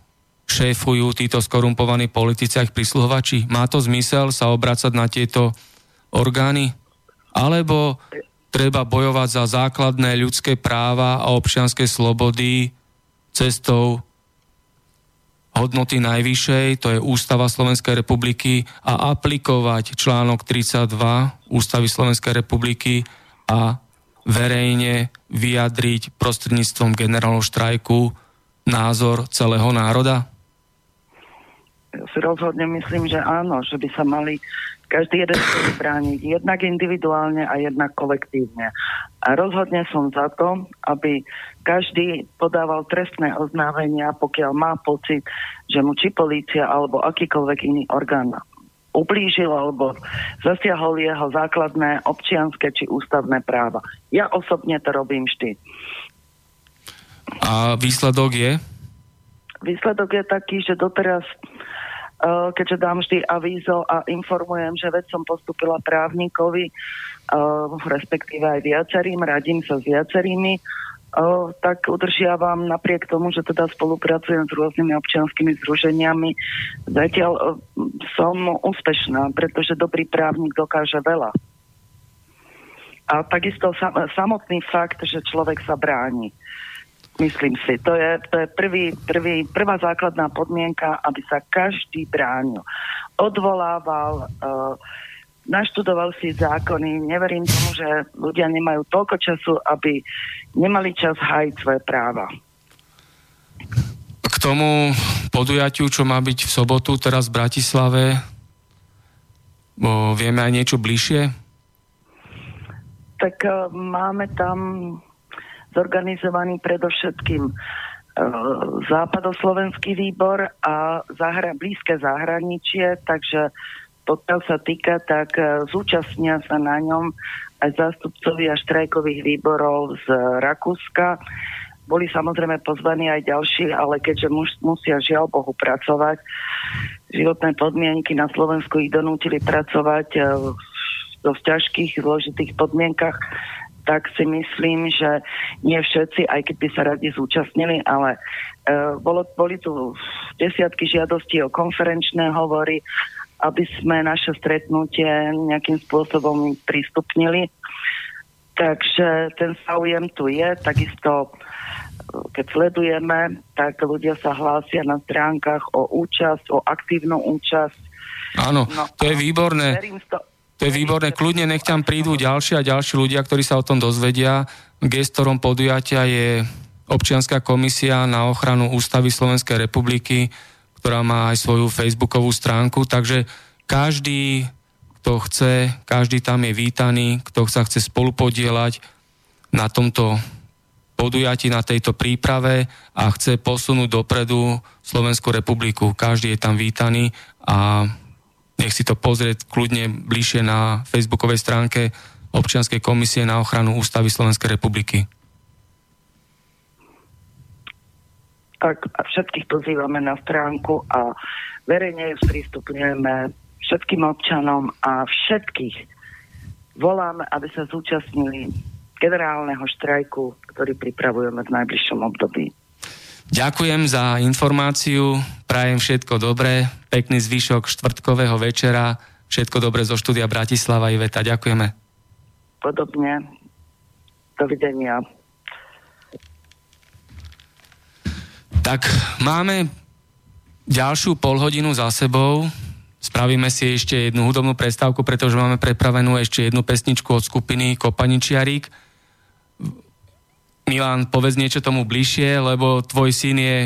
šéfujú títo skorumpovaní politici a ich prisluhovači? Má to zmysel sa obracať na tieto orgány? Alebo treba bojovať za základné ľudské práva a občianské slobody cestou hodnoty najvyššej, to je Ústava Slovenskej republiky a aplikovať článok 32 Ústavy Slovenskej republiky a verejne vyjadriť prostredníctvom generálov štrajku názor celého národa? Ja si rozhodne myslím, že áno, že by sa mali každý jeden brániť jednak individuálne a jednak kolektívne. A rozhodne som za to, aby každý podával trestné oznámenia, pokiaľ má pocit, že mu či polícia alebo akýkoľvek iný orgán ublížil alebo zasiahol jeho základné občianské či ústavné práva. Ja osobne to robím vždy. A výsledok je? Výsledok je taký, že doteraz keďže dám vždy avízo a informujem, že veď som postupila právnikovi, eh, respektíve aj viacerým, radím sa s viacerými, eh, tak udržiavam napriek tomu, že teda spolupracujem s rôznymi občianskými združeniami. Zatiaľ som úspešná, pretože dobrý právnik dokáže veľa. A takisto samotný fakt, že človek sa bráni. Myslím si, to je, to je prvý, prvý, prvá základná podmienka, aby sa každý bránil. Odvolával, uh, naštudoval si zákony. Neverím tomu, že ľudia nemajú toľko času, aby nemali čas hájiť svoje práva. K tomu podujatiu, čo má byť v sobotu teraz v Bratislave, bo vieme aj niečo bližšie? Tak uh, máme tam zorganizovaný predovšetkým e, západoslovenský výbor a zahra- blízke zahraničie, takže pokiaľ sa týka, tak e, zúčastnia sa na ňom aj zástupcovia štrajkových výborov z Rakúska. Boli samozrejme pozvaní aj ďalší, ale keďže muž, musia žiaľ Bohu pracovať, životné podmienky na Slovensku ich donútili pracovať e, v dosť ťažkých, zložitých podmienkach, tak si myslím, že nie všetci, aj keď by sa radi zúčastnili, ale uh, bolo, boli tu desiatky žiadostí o konferenčné hovory, aby sme naše stretnutie nejakým spôsobom prístupnili. Takže ten záujem tu je, takisto keď sledujeme, tak ľudia sa hlásia na stránkach o účasť, o aktívnu účasť. Áno, no, to je výborné. Verím to, to je výborné, kľudne nech tam prídu ďalší a ďalší ľudia, ktorí sa o tom dozvedia. Gestorom podujatia je občianská komisia na ochranu Ústavy Slovenskej republiky, ktorá má aj svoju facebookovú stránku, takže každý, kto chce, každý tam je vítaný, kto sa chce spolupodielať na tomto podujati, na tejto príprave a chce posunúť dopredu Slovenskú republiku. Každý je tam vítaný a nech si to pozrieť kľudne bližšie na facebookovej stránke občianskej komisie na ochranu Ústavy Slovenskej republiky. Tak a všetkých pozývame na stránku a verejne ju sprístupňujeme všetkým občanom a všetkých voláme, aby sa zúčastnili generálneho štrajku, ktorý pripravujeme v najbližšom období. Ďakujem za informáciu, prajem všetko dobré, pekný zvyšok štvrtkového večera, všetko dobré zo štúdia Bratislava Iveta, ďakujeme. Podobne, dovidenia. Tak máme ďalšiu polhodinu za sebou. Spravíme si ešte jednu hudobnú prestávku, pretože máme prepravenú ešte jednu pesničku od skupiny Kopaničiarík. Milan, povedz niečo tomu bližšie, lebo tvoj syn je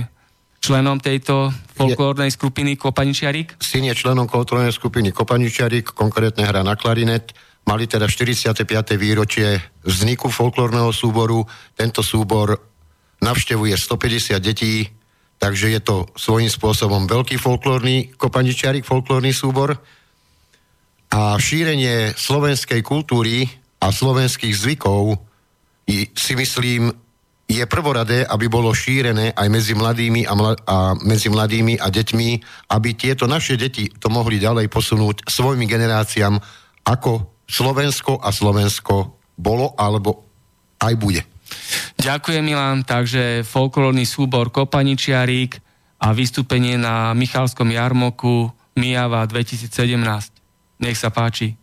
členom tejto folklórnej skupiny Kopaničiarik? Syn je členom folklórnej skupiny Kopaničiarik, konkrétne hra na klarinet. Mali teda 45. výročie vzniku folklórneho súboru. Tento súbor navštevuje 150 detí, takže je to svojím spôsobom veľký folklórny Kopaničiarik, folklórny súbor. A šírenie slovenskej kultúry a slovenských zvykov si myslím, je prvoradé, aby bolo šírené aj medzi mladými a, mla, a medzi mladými a deťmi, aby tieto naše deti to mohli ďalej posunúť svojimi generáciám, ako Slovensko a Slovensko bolo alebo aj bude. Ďakujem Milan, takže folklórny súbor Kopaničiarík a vystúpenie na Michalskom jarmoku Mijava 2017. Nech sa páči.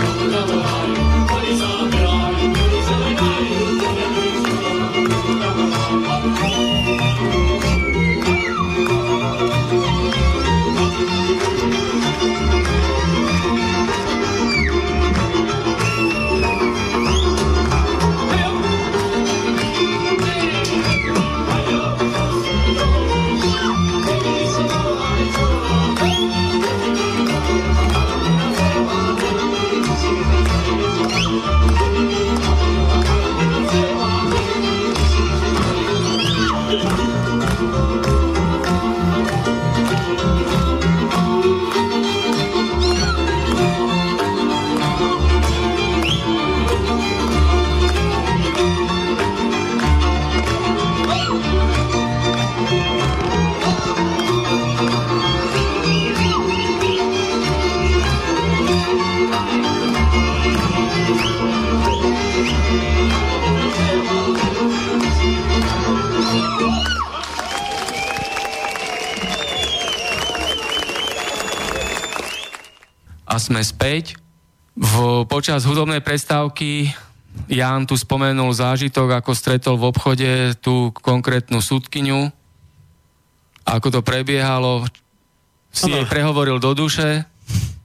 Sme späť. V, počas hudobnej prestávky Jan tu spomenul zážitok, ako stretol v obchode tú konkrétnu súdkyňu, ako to prebiehalo, si ano. jej prehovoril do duše.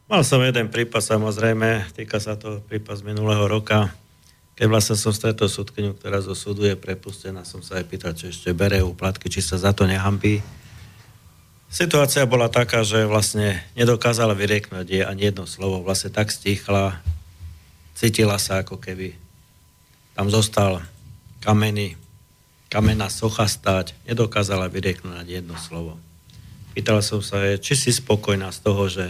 Mal som jeden prípad, samozrejme, týka sa to prípad z minulého roka, keď vlastne som stretol súdkyňu, ktorá zo súdu je prepustená, som sa aj pýtal, či ešte bere úplatky, či sa za to nehambí. Situácia bola taká, že vlastne nedokázala vyrieknúť je ani jedno slovo. Vlastne tak stichla, cítila sa ako keby tam zostal kamenný, kamenná socha stať, nedokázala vyrieknúť ani jedno slovo. Pýtal som sa jej, či si spokojná z toho, že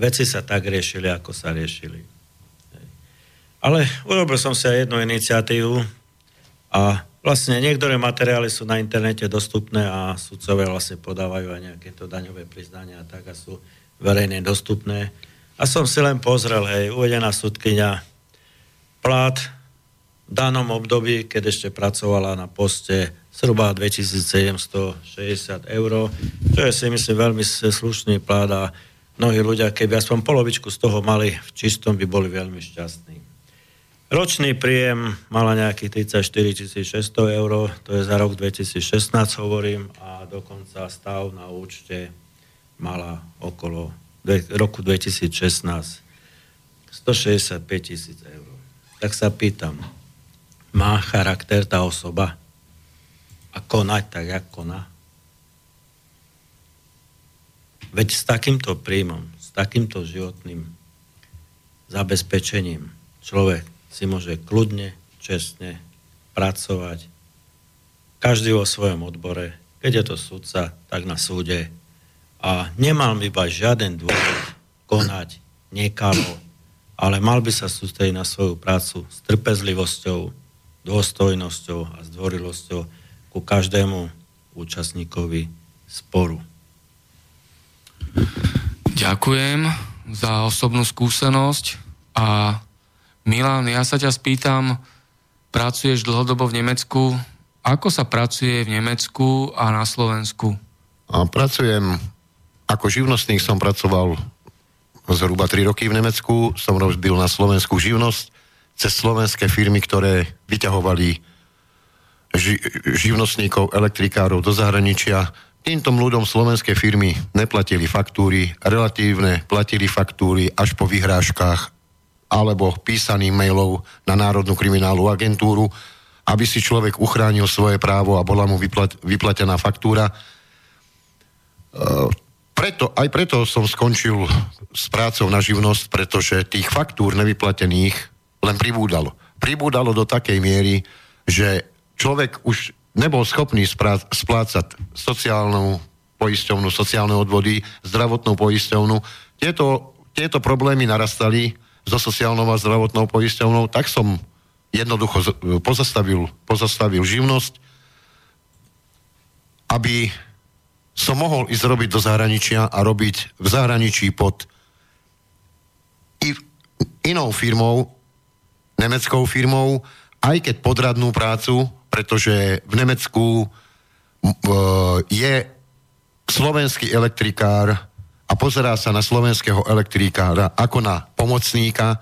veci sa tak riešili, ako sa riešili. Ale urobil som si aj jednu iniciatívu a Vlastne niektoré materiály sú na internete dostupné a sudcovia vlastne podávajú aj nejaké to daňové priznania a tak a sú verejne dostupné. A som si len pozrel, hej, uvedená sudkynia plat v danom období, keď ešte pracovala na poste zhruba 2760 eur, čo je si myslím veľmi slušný plat a mnohí ľudia, keby aspoň polovičku z toho mali v čistom, by boli veľmi šťastní. Ročný príjem mala nejakých 34 600 eur, to je za rok 2016 hovorím, a dokonca stav na účte mala okolo roku 2016 165 tisíc eur. Tak sa pýtam, má charakter tá osoba a konať tak, jak koná? Veď s takýmto príjmom, s takýmto životným zabezpečením človek si môže kľudne, čestne pracovať. Každý vo svojom odbore, keď je to sudca, tak na súde. A nemal by iba žiaden dôvod konať nekalo, ale mal by sa sústrediť na svoju prácu s trpezlivosťou, dôstojnosťou a zdvorilosťou ku každému účastníkovi sporu. Ďakujem za osobnú skúsenosť a Milan, ja sa ťa spýtam, pracuješ dlhodobo v Nemecku. Ako sa pracuje v Nemecku a na Slovensku? A pracujem, ako živnostník som pracoval zhruba 3 roky v Nemecku, som robil na Slovensku živnosť cez slovenské firmy, ktoré vyťahovali ži- živnostníkov, elektrikárov do zahraničia. Týmto ľuďom slovenské firmy neplatili faktúry, relatívne platili faktúry až po vyhrážkach alebo písaním mailov na Národnú kriminálnu agentúru, aby si človek uchránil svoje právo a bola mu vyplat- vyplatená faktúra. Uh, preto, aj preto som skončil s prácou na živnosť, pretože tých faktúr nevyplatených len pribúdalo. Pribúdalo do takej miery, že človek už nebol schopný sprá- splácať sociálnu poisťovnu, sociálne odvody, zdravotnú poisťovnu. Tieto, tieto problémy narastali so sociálnou a zdravotnou poisťovnou, tak som jednoducho pozastavil, pozastavil živnosť, aby som mohol ísť robiť do zahraničia a robiť v zahraničí pod inou firmou, nemeckou firmou, aj keď podradnú prácu, pretože v Nemecku je slovenský elektrikár a pozerá sa na slovenského elektrikára ako na pomocníka.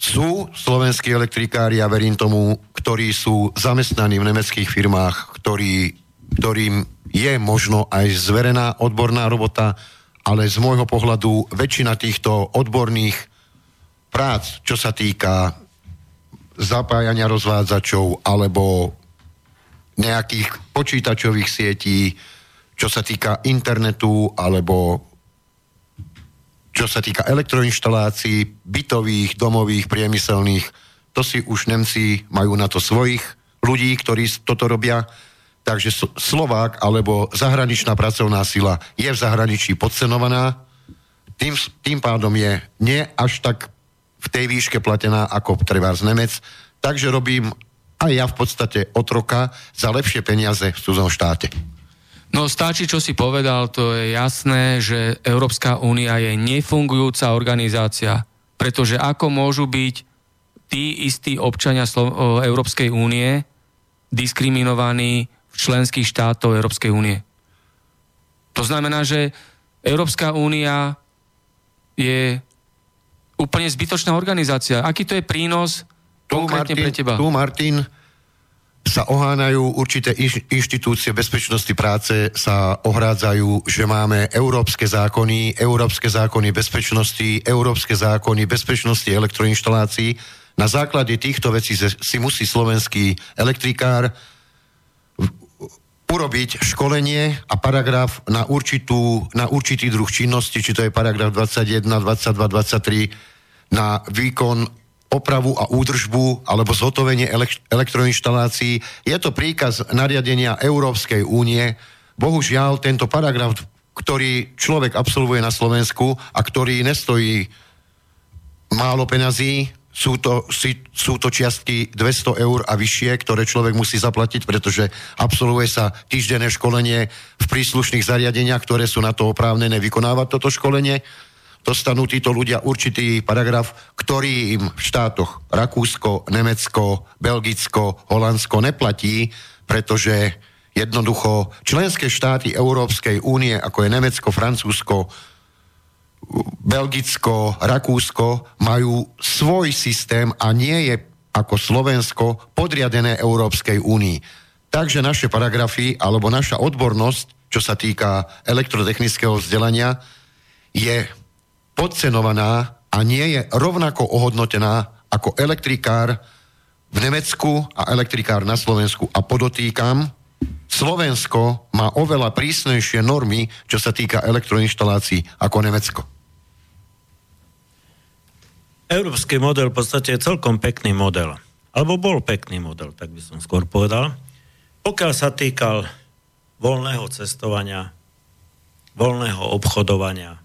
Sú slovenskí elektrikári, ja verím tomu, ktorí sú zamestnaní v nemeckých firmách, ktorí, ktorým je možno aj zverená odborná robota, ale z môjho pohľadu väčšina týchto odborných prác, čo sa týka zapájania rozvádzačov alebo nejakých počítačových sietí, čo sa týka internetu alebo čo sa týka elektroinštalácií, bytových, domových, priemyselných, to si už Nemci majú na to svojich ľudí, ktorí toto robia. Takže Slovák alebo zahraničná pracovná sila je v zahraničí podcenovaná, tým, tým pádom je nie až tak v tej výške platená ako treba z Nemec, takže robím aj ja v podstate otroka za lepšie peniaze v cudzom štáte. No stačí, čo si povedal, to je jasné, že Európska únia je nefungujúca organizácia, pretože ako môžu byť tí istí občania Slo- Európskej únie diskriminovaní členských štátov Európskej únie. To znamená, že Európska únia je úplne zbytočná organizácia. Aký to je prínos tu, konkrétne Martin, pre teba? Tu, Martin, sa ohánajú určité inštitúcie bezpečnosti práce, sa ohrádzajú, že máme európske zákony, európske zákony bezpečnosti, európske zákony bezpečnosti elektroinštalácií. Na základe týchto vecí si musí slovenský elektrikár urobiť školenie a paragraf na, určitú, na určitý druh činnosti, či to je paragraf 21, 22, 23, na výkon opravu a údržbu alebo zhotovenie elektroinštalácií. Je to príkaz nariadenia Európskej únie. Bohužiaľ, tento paragraf, ktorý človek absolvuje na Slovensku a ktorý nestojí málo peňazí, sú to, sú to čiastky 200 eur a vyššie, ktoré človek musí zaplatiť, pretože absolvuje sa týždenné školenie v príslušných zariadeniach, ktoré sú na to oprávnené vykonávať toto školenie. Dostanú títo ľudia určitý paragraf, ktorý im v štátoch Rakúsko, Nemecko, Belgicko, Holandsko neplatí, pretože jednoducho členské štáty Európskej únie, ako je Nemecko, Francúzsko, Belgicko, Rakúsko majú svoj systém a nie je ako Slovensko podriadené Európskej únii. Takže naše paragrafy alebo naša odbornosť, čo sa týka elektrotechnického vzdelania, je podcenovaná a nie je rovnako ohodnotená ako elektrikár v Nemecku a elektrikár na Slovensku. A podotýkam, Slovensko má oveľa prísnejšie normy, čo sa týka elektroinštalácií ako Nemecko. Európsky model v podstate je celkom pekný model. Alebo bol pekný model, tak by som skôr povedal. Pokiaľ sa týkal voľného cestovania, voľného obchodovania,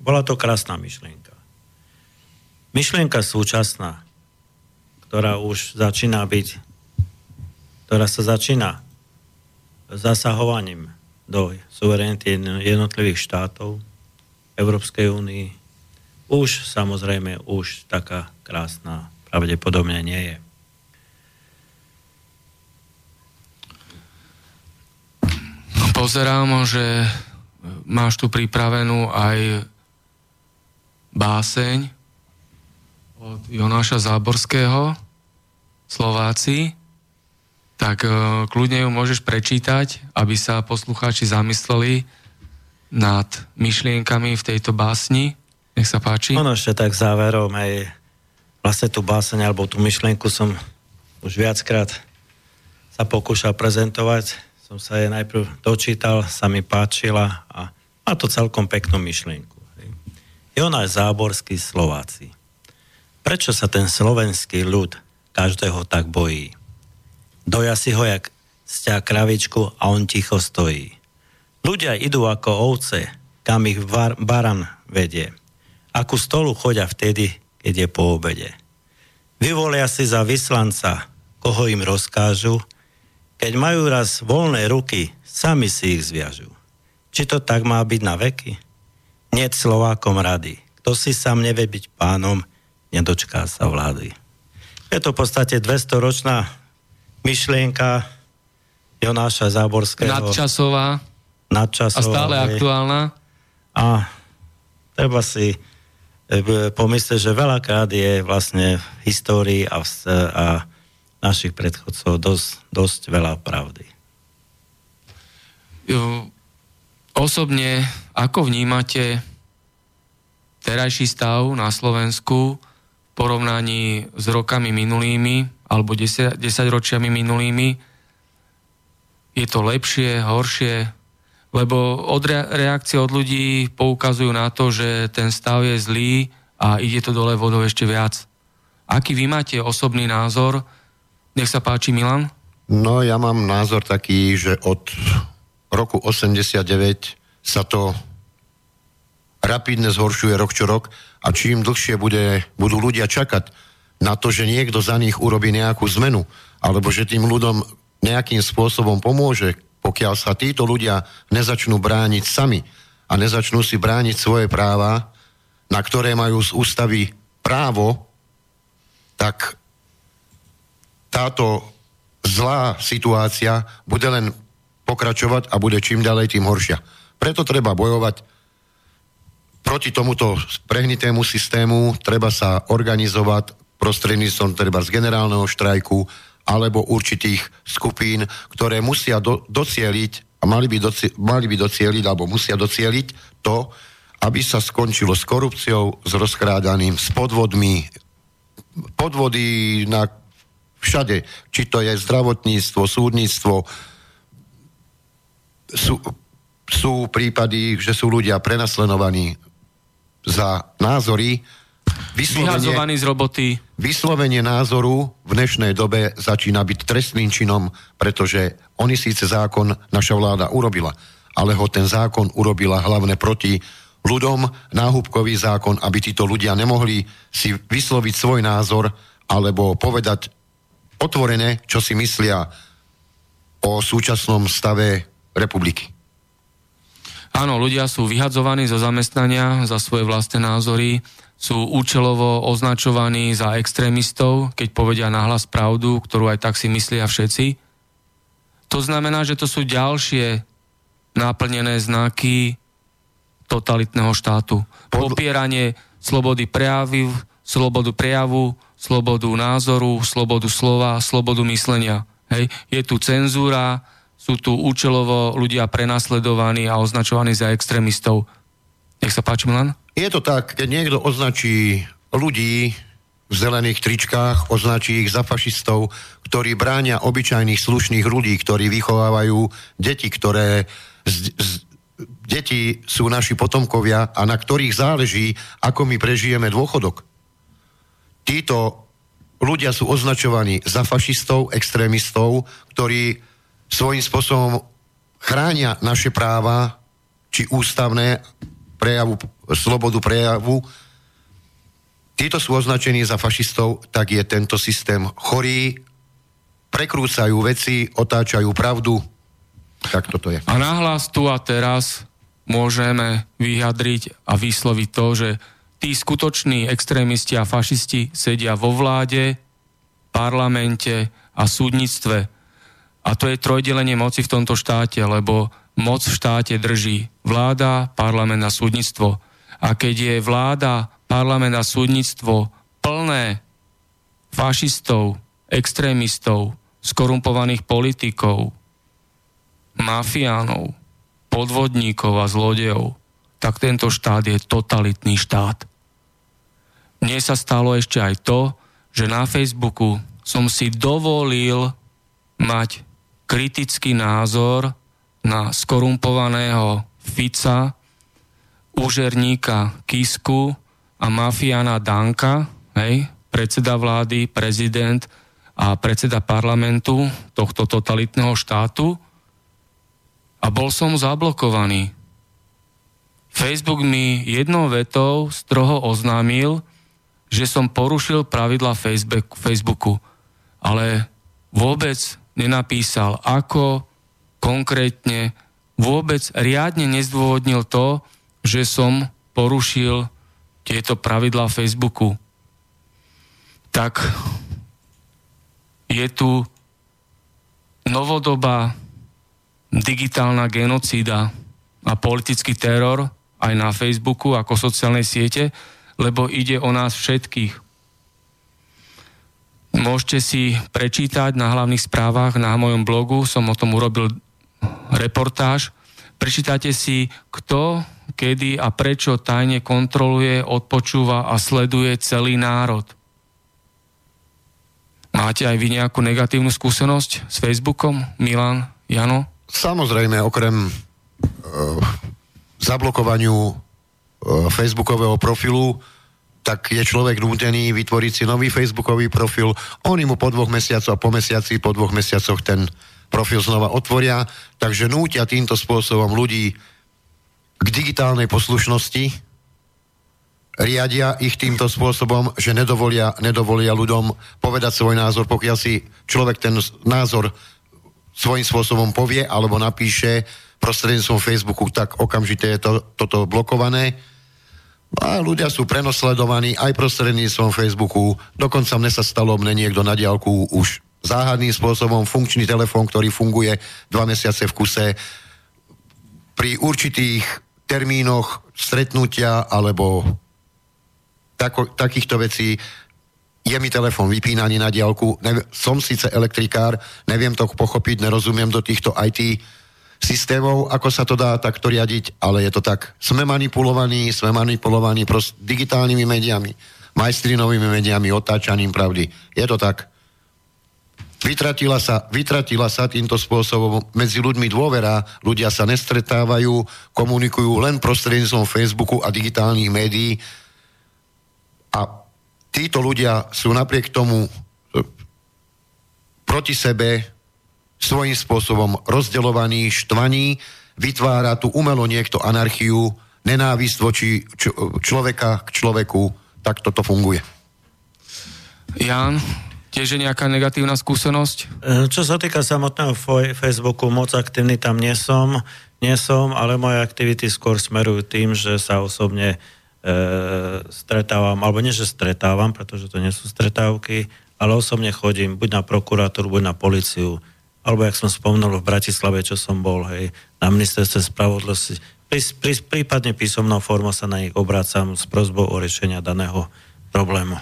bola to krásna myšlienka. Myšlienka súčasná, ktorá už začína byť, ktorá sa začína zasahovaním do suverenity jednotlivých štátov Európskej únii, už samozrejme už taká krásna pravdepodobne nie je. Pozerám, že máš tu pripravenú aj báseň od Jonáša Záborského, Slováci, tak e, kľudne ju môžeš prečítať, aby sa poslucháči zamysleli nad myšlienkami v tejto básni. Nech sa páči. Ono ešte tak záverom aj vlastne tú báseň alebo tú myšlienku som už viackrát sa pokúšal prezentovať. Som sa jej najprv dočítal, sa mi páčila a má to celkom peknú myšlienku. Jonáš Záborský Slováci. Prečo sa ten slovenský ľud každého tak bojí? Doja si ho jak stia kravičku a on ticho stojí. Ľudia idú ako ovce, kam ich var, baran vedie. Akú stolu chodia vtedy, keď je po obede. Vyvolia si za vyslanca, koho im rozkážu, keď majú raz voľné ruky, sami si ich zviažu. Či to tak má byť na veky? Nie Slovákom rady. Kto si sám nevie byť pánom, nedočká sa vlády. Je to v podstate 200-ročná myšlienka Jonáša Záborského. Nadčasová. Nadčasová. A stále aktuálna. A treba si E, pomyslieť, že veľakrát je vlastne v histórii a, v, a našich predchodcov dosť, dosť veľa pravdy. Osobne, ako vnímate terajší stav na Slovensku v porovnaní s rokami minulými alebo 10, 10 ročiami minulými? Je to lepšie, horšie? lebo od reakcie od ľudí poukazujú na to, že ten stav je zlý a ide to dole vodou ešte viac. Aký vy máte osobný názor? Nech sa páči, Milan. No, ja mám názor taký, že od roku 89 sa to rapidne zhoršuje rok čo rok a čím dlhšie bude, budú ľudia čakať na to, že niekto za nich urobí nejakú zmenu, alebo že tým ľuďom nejakým spôsobom pomôže, pokiaľ sa títo ľudia nezačnú brániť sami a nezačnú si brániť svoje práva, na ktoré majú z ústavy právo, tak táto zlá situácia bude len pokračovať a bude čím ďalej tým horšia. Preto treba bojovať proti tomuto prehnitému systému, treba sa organizovať prostredníctvom treba z generálneho štrajku, alebo určitých skupín, ktoré musia do, docieliť a mali by, doci, mali by docieliť alebo musia docieliť to, aby sa skončilo s korupciou, s rozkrádaním, s podvodmi, podvody na všade, či to je zdravotníctvo, súdnictvo, sú, sú prípady, že sú ľudia prenasledovaní za názory, Vyhazovaný z roboty. Vyslovenie názoru v dnešnej dobe začína byť trestným činom, pretože oni síce zákon naša vláda urobila, ale ho ten zákon urobila hlavne proti ľuďom, náhubkový zákon, aby títo ľudia nemohli si vysloviť svoj názor alebo povedať otvorené, čo si myslia o súčasnom stave republiky. Áno, ľudia sú vyhadzovaní zo zamestnania za svoje vlastné názory sú účelovo označovaní za extrémistov, keď povedia nahlas pravdu, ktorú aj tak si myslia všetci. To znamená, že to sú ďalšie náplnené znaky totalitného štátu. Popieranie slobody prejavu, slobodu prejavu, slobodu názoru, slobodu slova, slobodu myslenia. Hej. Je tu cenzúra, sú tu účelovo ľudia prenasledovaní a označovaní za extrémistov. Nech sa páči, Milan. Je to tak, keď niekto označí ľudí v zelených tričkách, označí ich za fašistov, ktorí bránia obyčajných slušných ľudí, ktorí vychovávajú deti, ktoré z, z, deti sú naši potomkovia a na ktorých záleží, ako my prežijeme dôchodok. Títo ľudia sú označovaní za fašistov, extrémistov, ktorí svojím spôsobom chránia naše práva, či ústavné, prejavu, slobodu prejavu, títo sú označení za fašistov, tak je tento systém chorý, prekrúcajú veci, otáčajú pravdu. Tak toto je. A nahlas tu a teraz môžeme vyjadriť a vysloviť to, že tí skutoční extrémisti a fašisti sedia vo vláde, parlamente a súdnictve. A to je trojdelenie moci v tomto štáte, lebo moc v štáte drží vláda, parlament a súdnictvo. A keď je vláda, parlament a súdnictvo plné fašistov, extrémistov, skorumpovaných politikov, mafiánov, podvodníkov a zlodejov, tak tento štát je totalitný štát. Mne sa stalo ešte aj to, že na Facebooku som si dovolil mať kritický názor na skorumpovaného Fica, úžerníka Kisku a mafiána Danka, hej, predseda vlády, prezident a predseda parlamentu tohto totalitného štátu a bol som zablokovaný. Facebook mi jednou vetou stroho oznámil, že som porušil pravidla Facebooku, ale vôbec nenapísal, ako konkrétne, vôbec riadne nezdôvodnil to, že som porušil tieto pravidlá Facebooku. Tak je tu novodobá digitálna genocída a politický teror aj na Facebooku ako sociálnej siete, lebo ide o nás všetkých. Môžete si prečítať na hlavných správach na mojom blogu, som o tom urobil reportáž. Prečítate si, kto, kedy a prečo tajne kontroluje, odpočúva a sleduje celý národ. Máte aj vy nejakú negatívnu skúsenosť s Facebookom, Milan, Jano? Samozrejme, okrem uh, zablokovaniu uh, facebookového profilu, tak je človek nútený vytvoriť si nový facebookový profil. Oni mu po dvoch mesiacoch a po mesiaci, po dvoch mesiacoch ten profil znova otvoria, takže nútia týmto spôsobom ľudí k digitálnej poslušnosti, riadia ich týmto spôsobom, že nedovolia, nedovolia ľuďom povedať svoj názor, pokiaľ si človek ten názor svojím spôsobom povie alebo napíše prostredníctvom Facebooku, tak okamžite je to, toto blokované. A ľudia sú prenosledovaní aj prostredníctvom Facebooku. Dokonca mne sa stalo, mne niekto na diálku už záhadným spôsobom funkčný telefón, ktorý funguje dva mesiace v kuse. Pri určitých termínoch stretnutia alebo tako, takýchto vecí je mi telefon vypínaný na diálku, ne, som síce elektrikár, neviem to pochopiť, nerozumiem do týchto IT systémov, ako sa to dá takto riadiť, ale je to tak. Sme manipulovaní, sme manipulovaní prost digitálnymi médiami, majstrinovými médiami, otáčaním pravdy. Je to tak. Vytratila sa, vytratila sa týmto spôsobom medzi ľuďmi dôvera, ľudia sa nestretávajú, komunikujú len prostredníctvom Facebooku a digitálnych médií a títo ľudia sú napriek tomu e, proti sebe svojím spôsobom rozdeľovaní, štvaní, vytvára tu umelo niekto anarchiu, nenávisť voči č- človeka k človeku, tak toto funguje. Jan, tiež je nejaká negatívna skúsenosť? E, čo sa týka samotného Facebooku, moc aktívny tam nie som, nie som, ale moje aktivity skôr smerujú tým, že sa osobne e, stretávam, alebo nie, že stretávam, pretože to nie sú stretávky, ale osobne chodím buď na prokurátor, buď na policiu, alebo jak som spomnul v Bratislave, čo som bol, hej, na ministerstve spravodlivosti. Pri, pri, prípadne písomnou formou sa na nich obracam s prozbou o riešenia daného problému.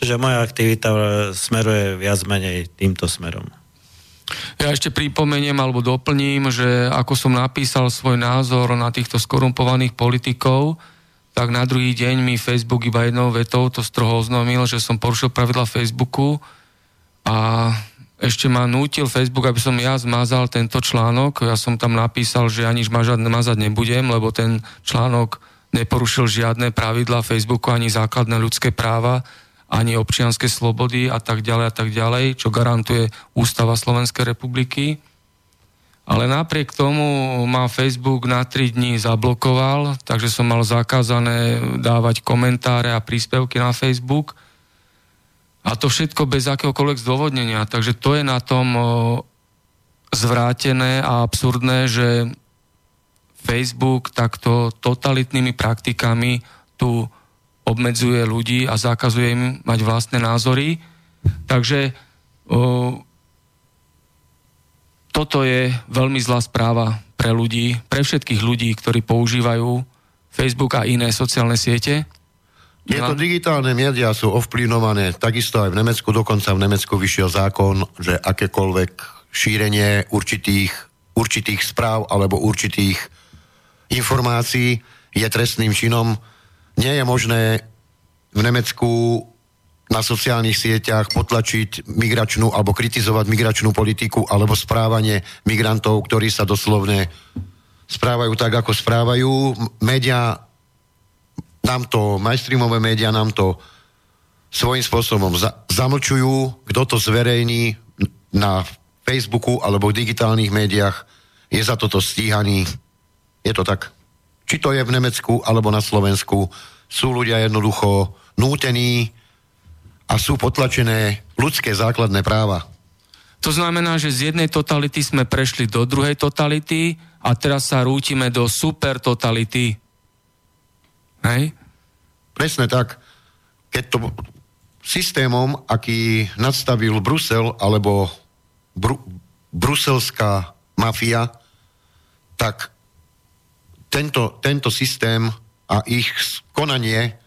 Čiže moja aktivita smeruje viac menej týmto smerom. Ja ešte pripomeniem alebo doplním, že ako som napísal svoj názor na týchto skorumpovaných politikov, tak na druhý deň mi Facebook iba jednou vetou to stroho oznámil, že som porušil pravidla Facebooku a ešte ma nútil Facebook, aby som ja zmazal tento článok. Ja som tam napísal, že ani mazať nebudem, lebo ten článok neporušil žiadne pravidla Facebooku, ani základné ľudské práva, ani občianske slobody a tak ďalej a tak ďalej, čo garantuje Ústava Slovenskej republiky. Ale napriek tomu ma Facebook na 3 dní zablokoval, takže som mal zakázané dávať komentáre a príspevky na Facebook. A to všetko bez akéhokoľvek zdôvodnenia. Takže to je na tom zvrátené a absurdné, že Facebook takto totalitnými praktikami tú obmedzuje ľudí a zakazuje im mať vlastné názory. Takže o, toto je veľmi zlá správa pre ľudí, pre všetkých ľudí, ktorí používajú Facebook a iné sociálne siete. Tieto digitálne médiá sú ovplyvňované takisto aj v Nemecku, dokonca v Nemecku vyšiel zákon, že akékoľvek šírenie určitých, určitých správ alebo určitých informácií je trestným činom. Nie je možné v Nemecku na sociálnych sieťach potlačiť migračnú alebo kritizovať migračnú politiku alebo správanie migrantov, ktorí sa doslovne správajú tak, ako správajú. Média nám to, mainstreamové médiá nám to svojím spôsobom za- zamlčujú, kto to zverejní na Facebooku alebo v digitálnych médiách, je za toto stíhaný. Je to tak. Či to je v Nemecku alebo na Slovensku, sú ľudia jednoducho nútení a sú potlačené ľudské základné práva. To znamená, že z jednej totality sme prešli do druhej totality a teraz sa rútime do super totality. Hej? Presne tak. Keď to systémom, aký nadstavil Brusel alebo bru- bruselská mafia, tak tento, tento systém a ich konanie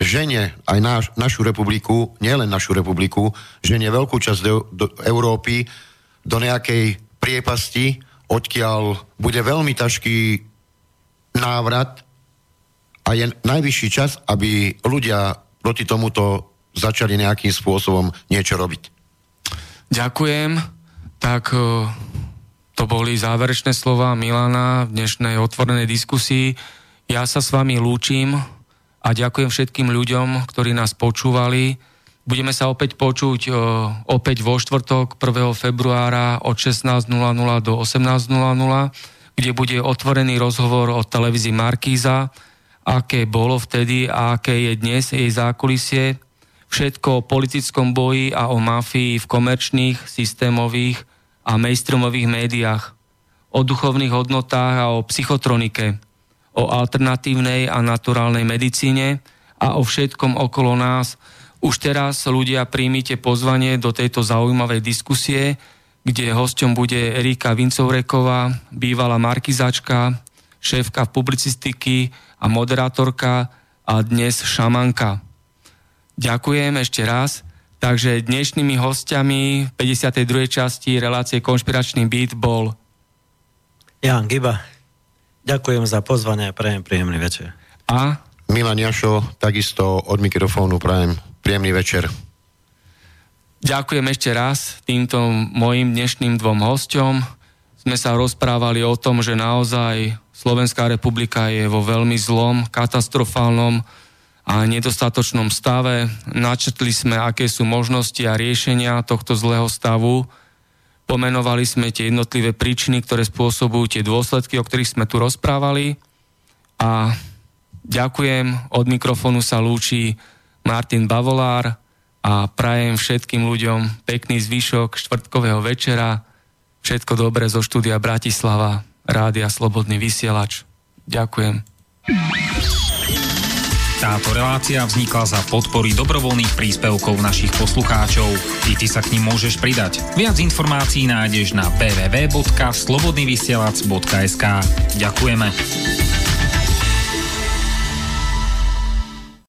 žene aj náš, našu republiku, nielen našu republiku, žene veľkú časť do, do Európy do nejakej priepasti, odkiaľ bude veľmi ťažký návrat a je najvyšší čas, aby ľudia proti tomuto začali nejakým spôsobom niečo robiť. Ďakujem. Tak e, to boli záverečné slova Milana v dnešnej otvorenej diskusii. Ja sa s vami lúčim a ďakujem všetkým ľuďom, ktorí nás počúvali. Budeme sa opäť počuť o, opäť vo štvrtok 1. februára od 16.00 do 18.00, kde bude otvorený rozhovor o televízii Markíza, aké bolo vtedy a aké je dnes jej zákulisie, všetko o politickom boji a o mafii v komerčných, systémových a mainstreamových médiách, o duchovných hodnotách a o psychotronike, o alternatívnej a naturálnej medicíne a o všetkom okolo nás. Už teraz ľudia príjmite pozvanie do tejto zaujímavej diskusie, kde hosťom bude Erika Vincovreková, bývalá markizačka, šéfka publicistiky a moderátorka a dnes šamanka. Ďakujem ešte raz. Takže dnešnými hostiami v 52. časti relácie Konšpiračný byt bol Jan Giba. Ďakujem za pozvanie a prajem príjemný večer. A? Milan Jašo, takisto od mikrofónu prajem príjemný večer. Ďakujem ešte raz týmto mojim dnešným dvom hosťom. Sme sa rozprávali o tom, že naozaj Slovenská republika je vo veľmi zlom, katastrofálnom a nedostatočnom stave. Načetli sme, aké sú možnosti a riešenia tohto zlého stavu Pomenovali sme tie jednotlivé príčiny, ktoré spôsobujú tie dôsledky, o ktorých sme tu rozprávali. A ďakujem, od mikrofónu sa lúči Martin Bavolár a prajem všetkým ľuďom pekný zvyšok štvrtkového večera. Všetko dobré zo štúdia Bratislava, Rádia Slobodný vysielač. Ďakujem. Táto relácia vznikla za podpory dobrovoľných príspevkov našich poslucháčov. I ty sa k ním môžeš pridať. Viac informácií nájdeš na www.slobodnyvysielac.sk Ďakujeme.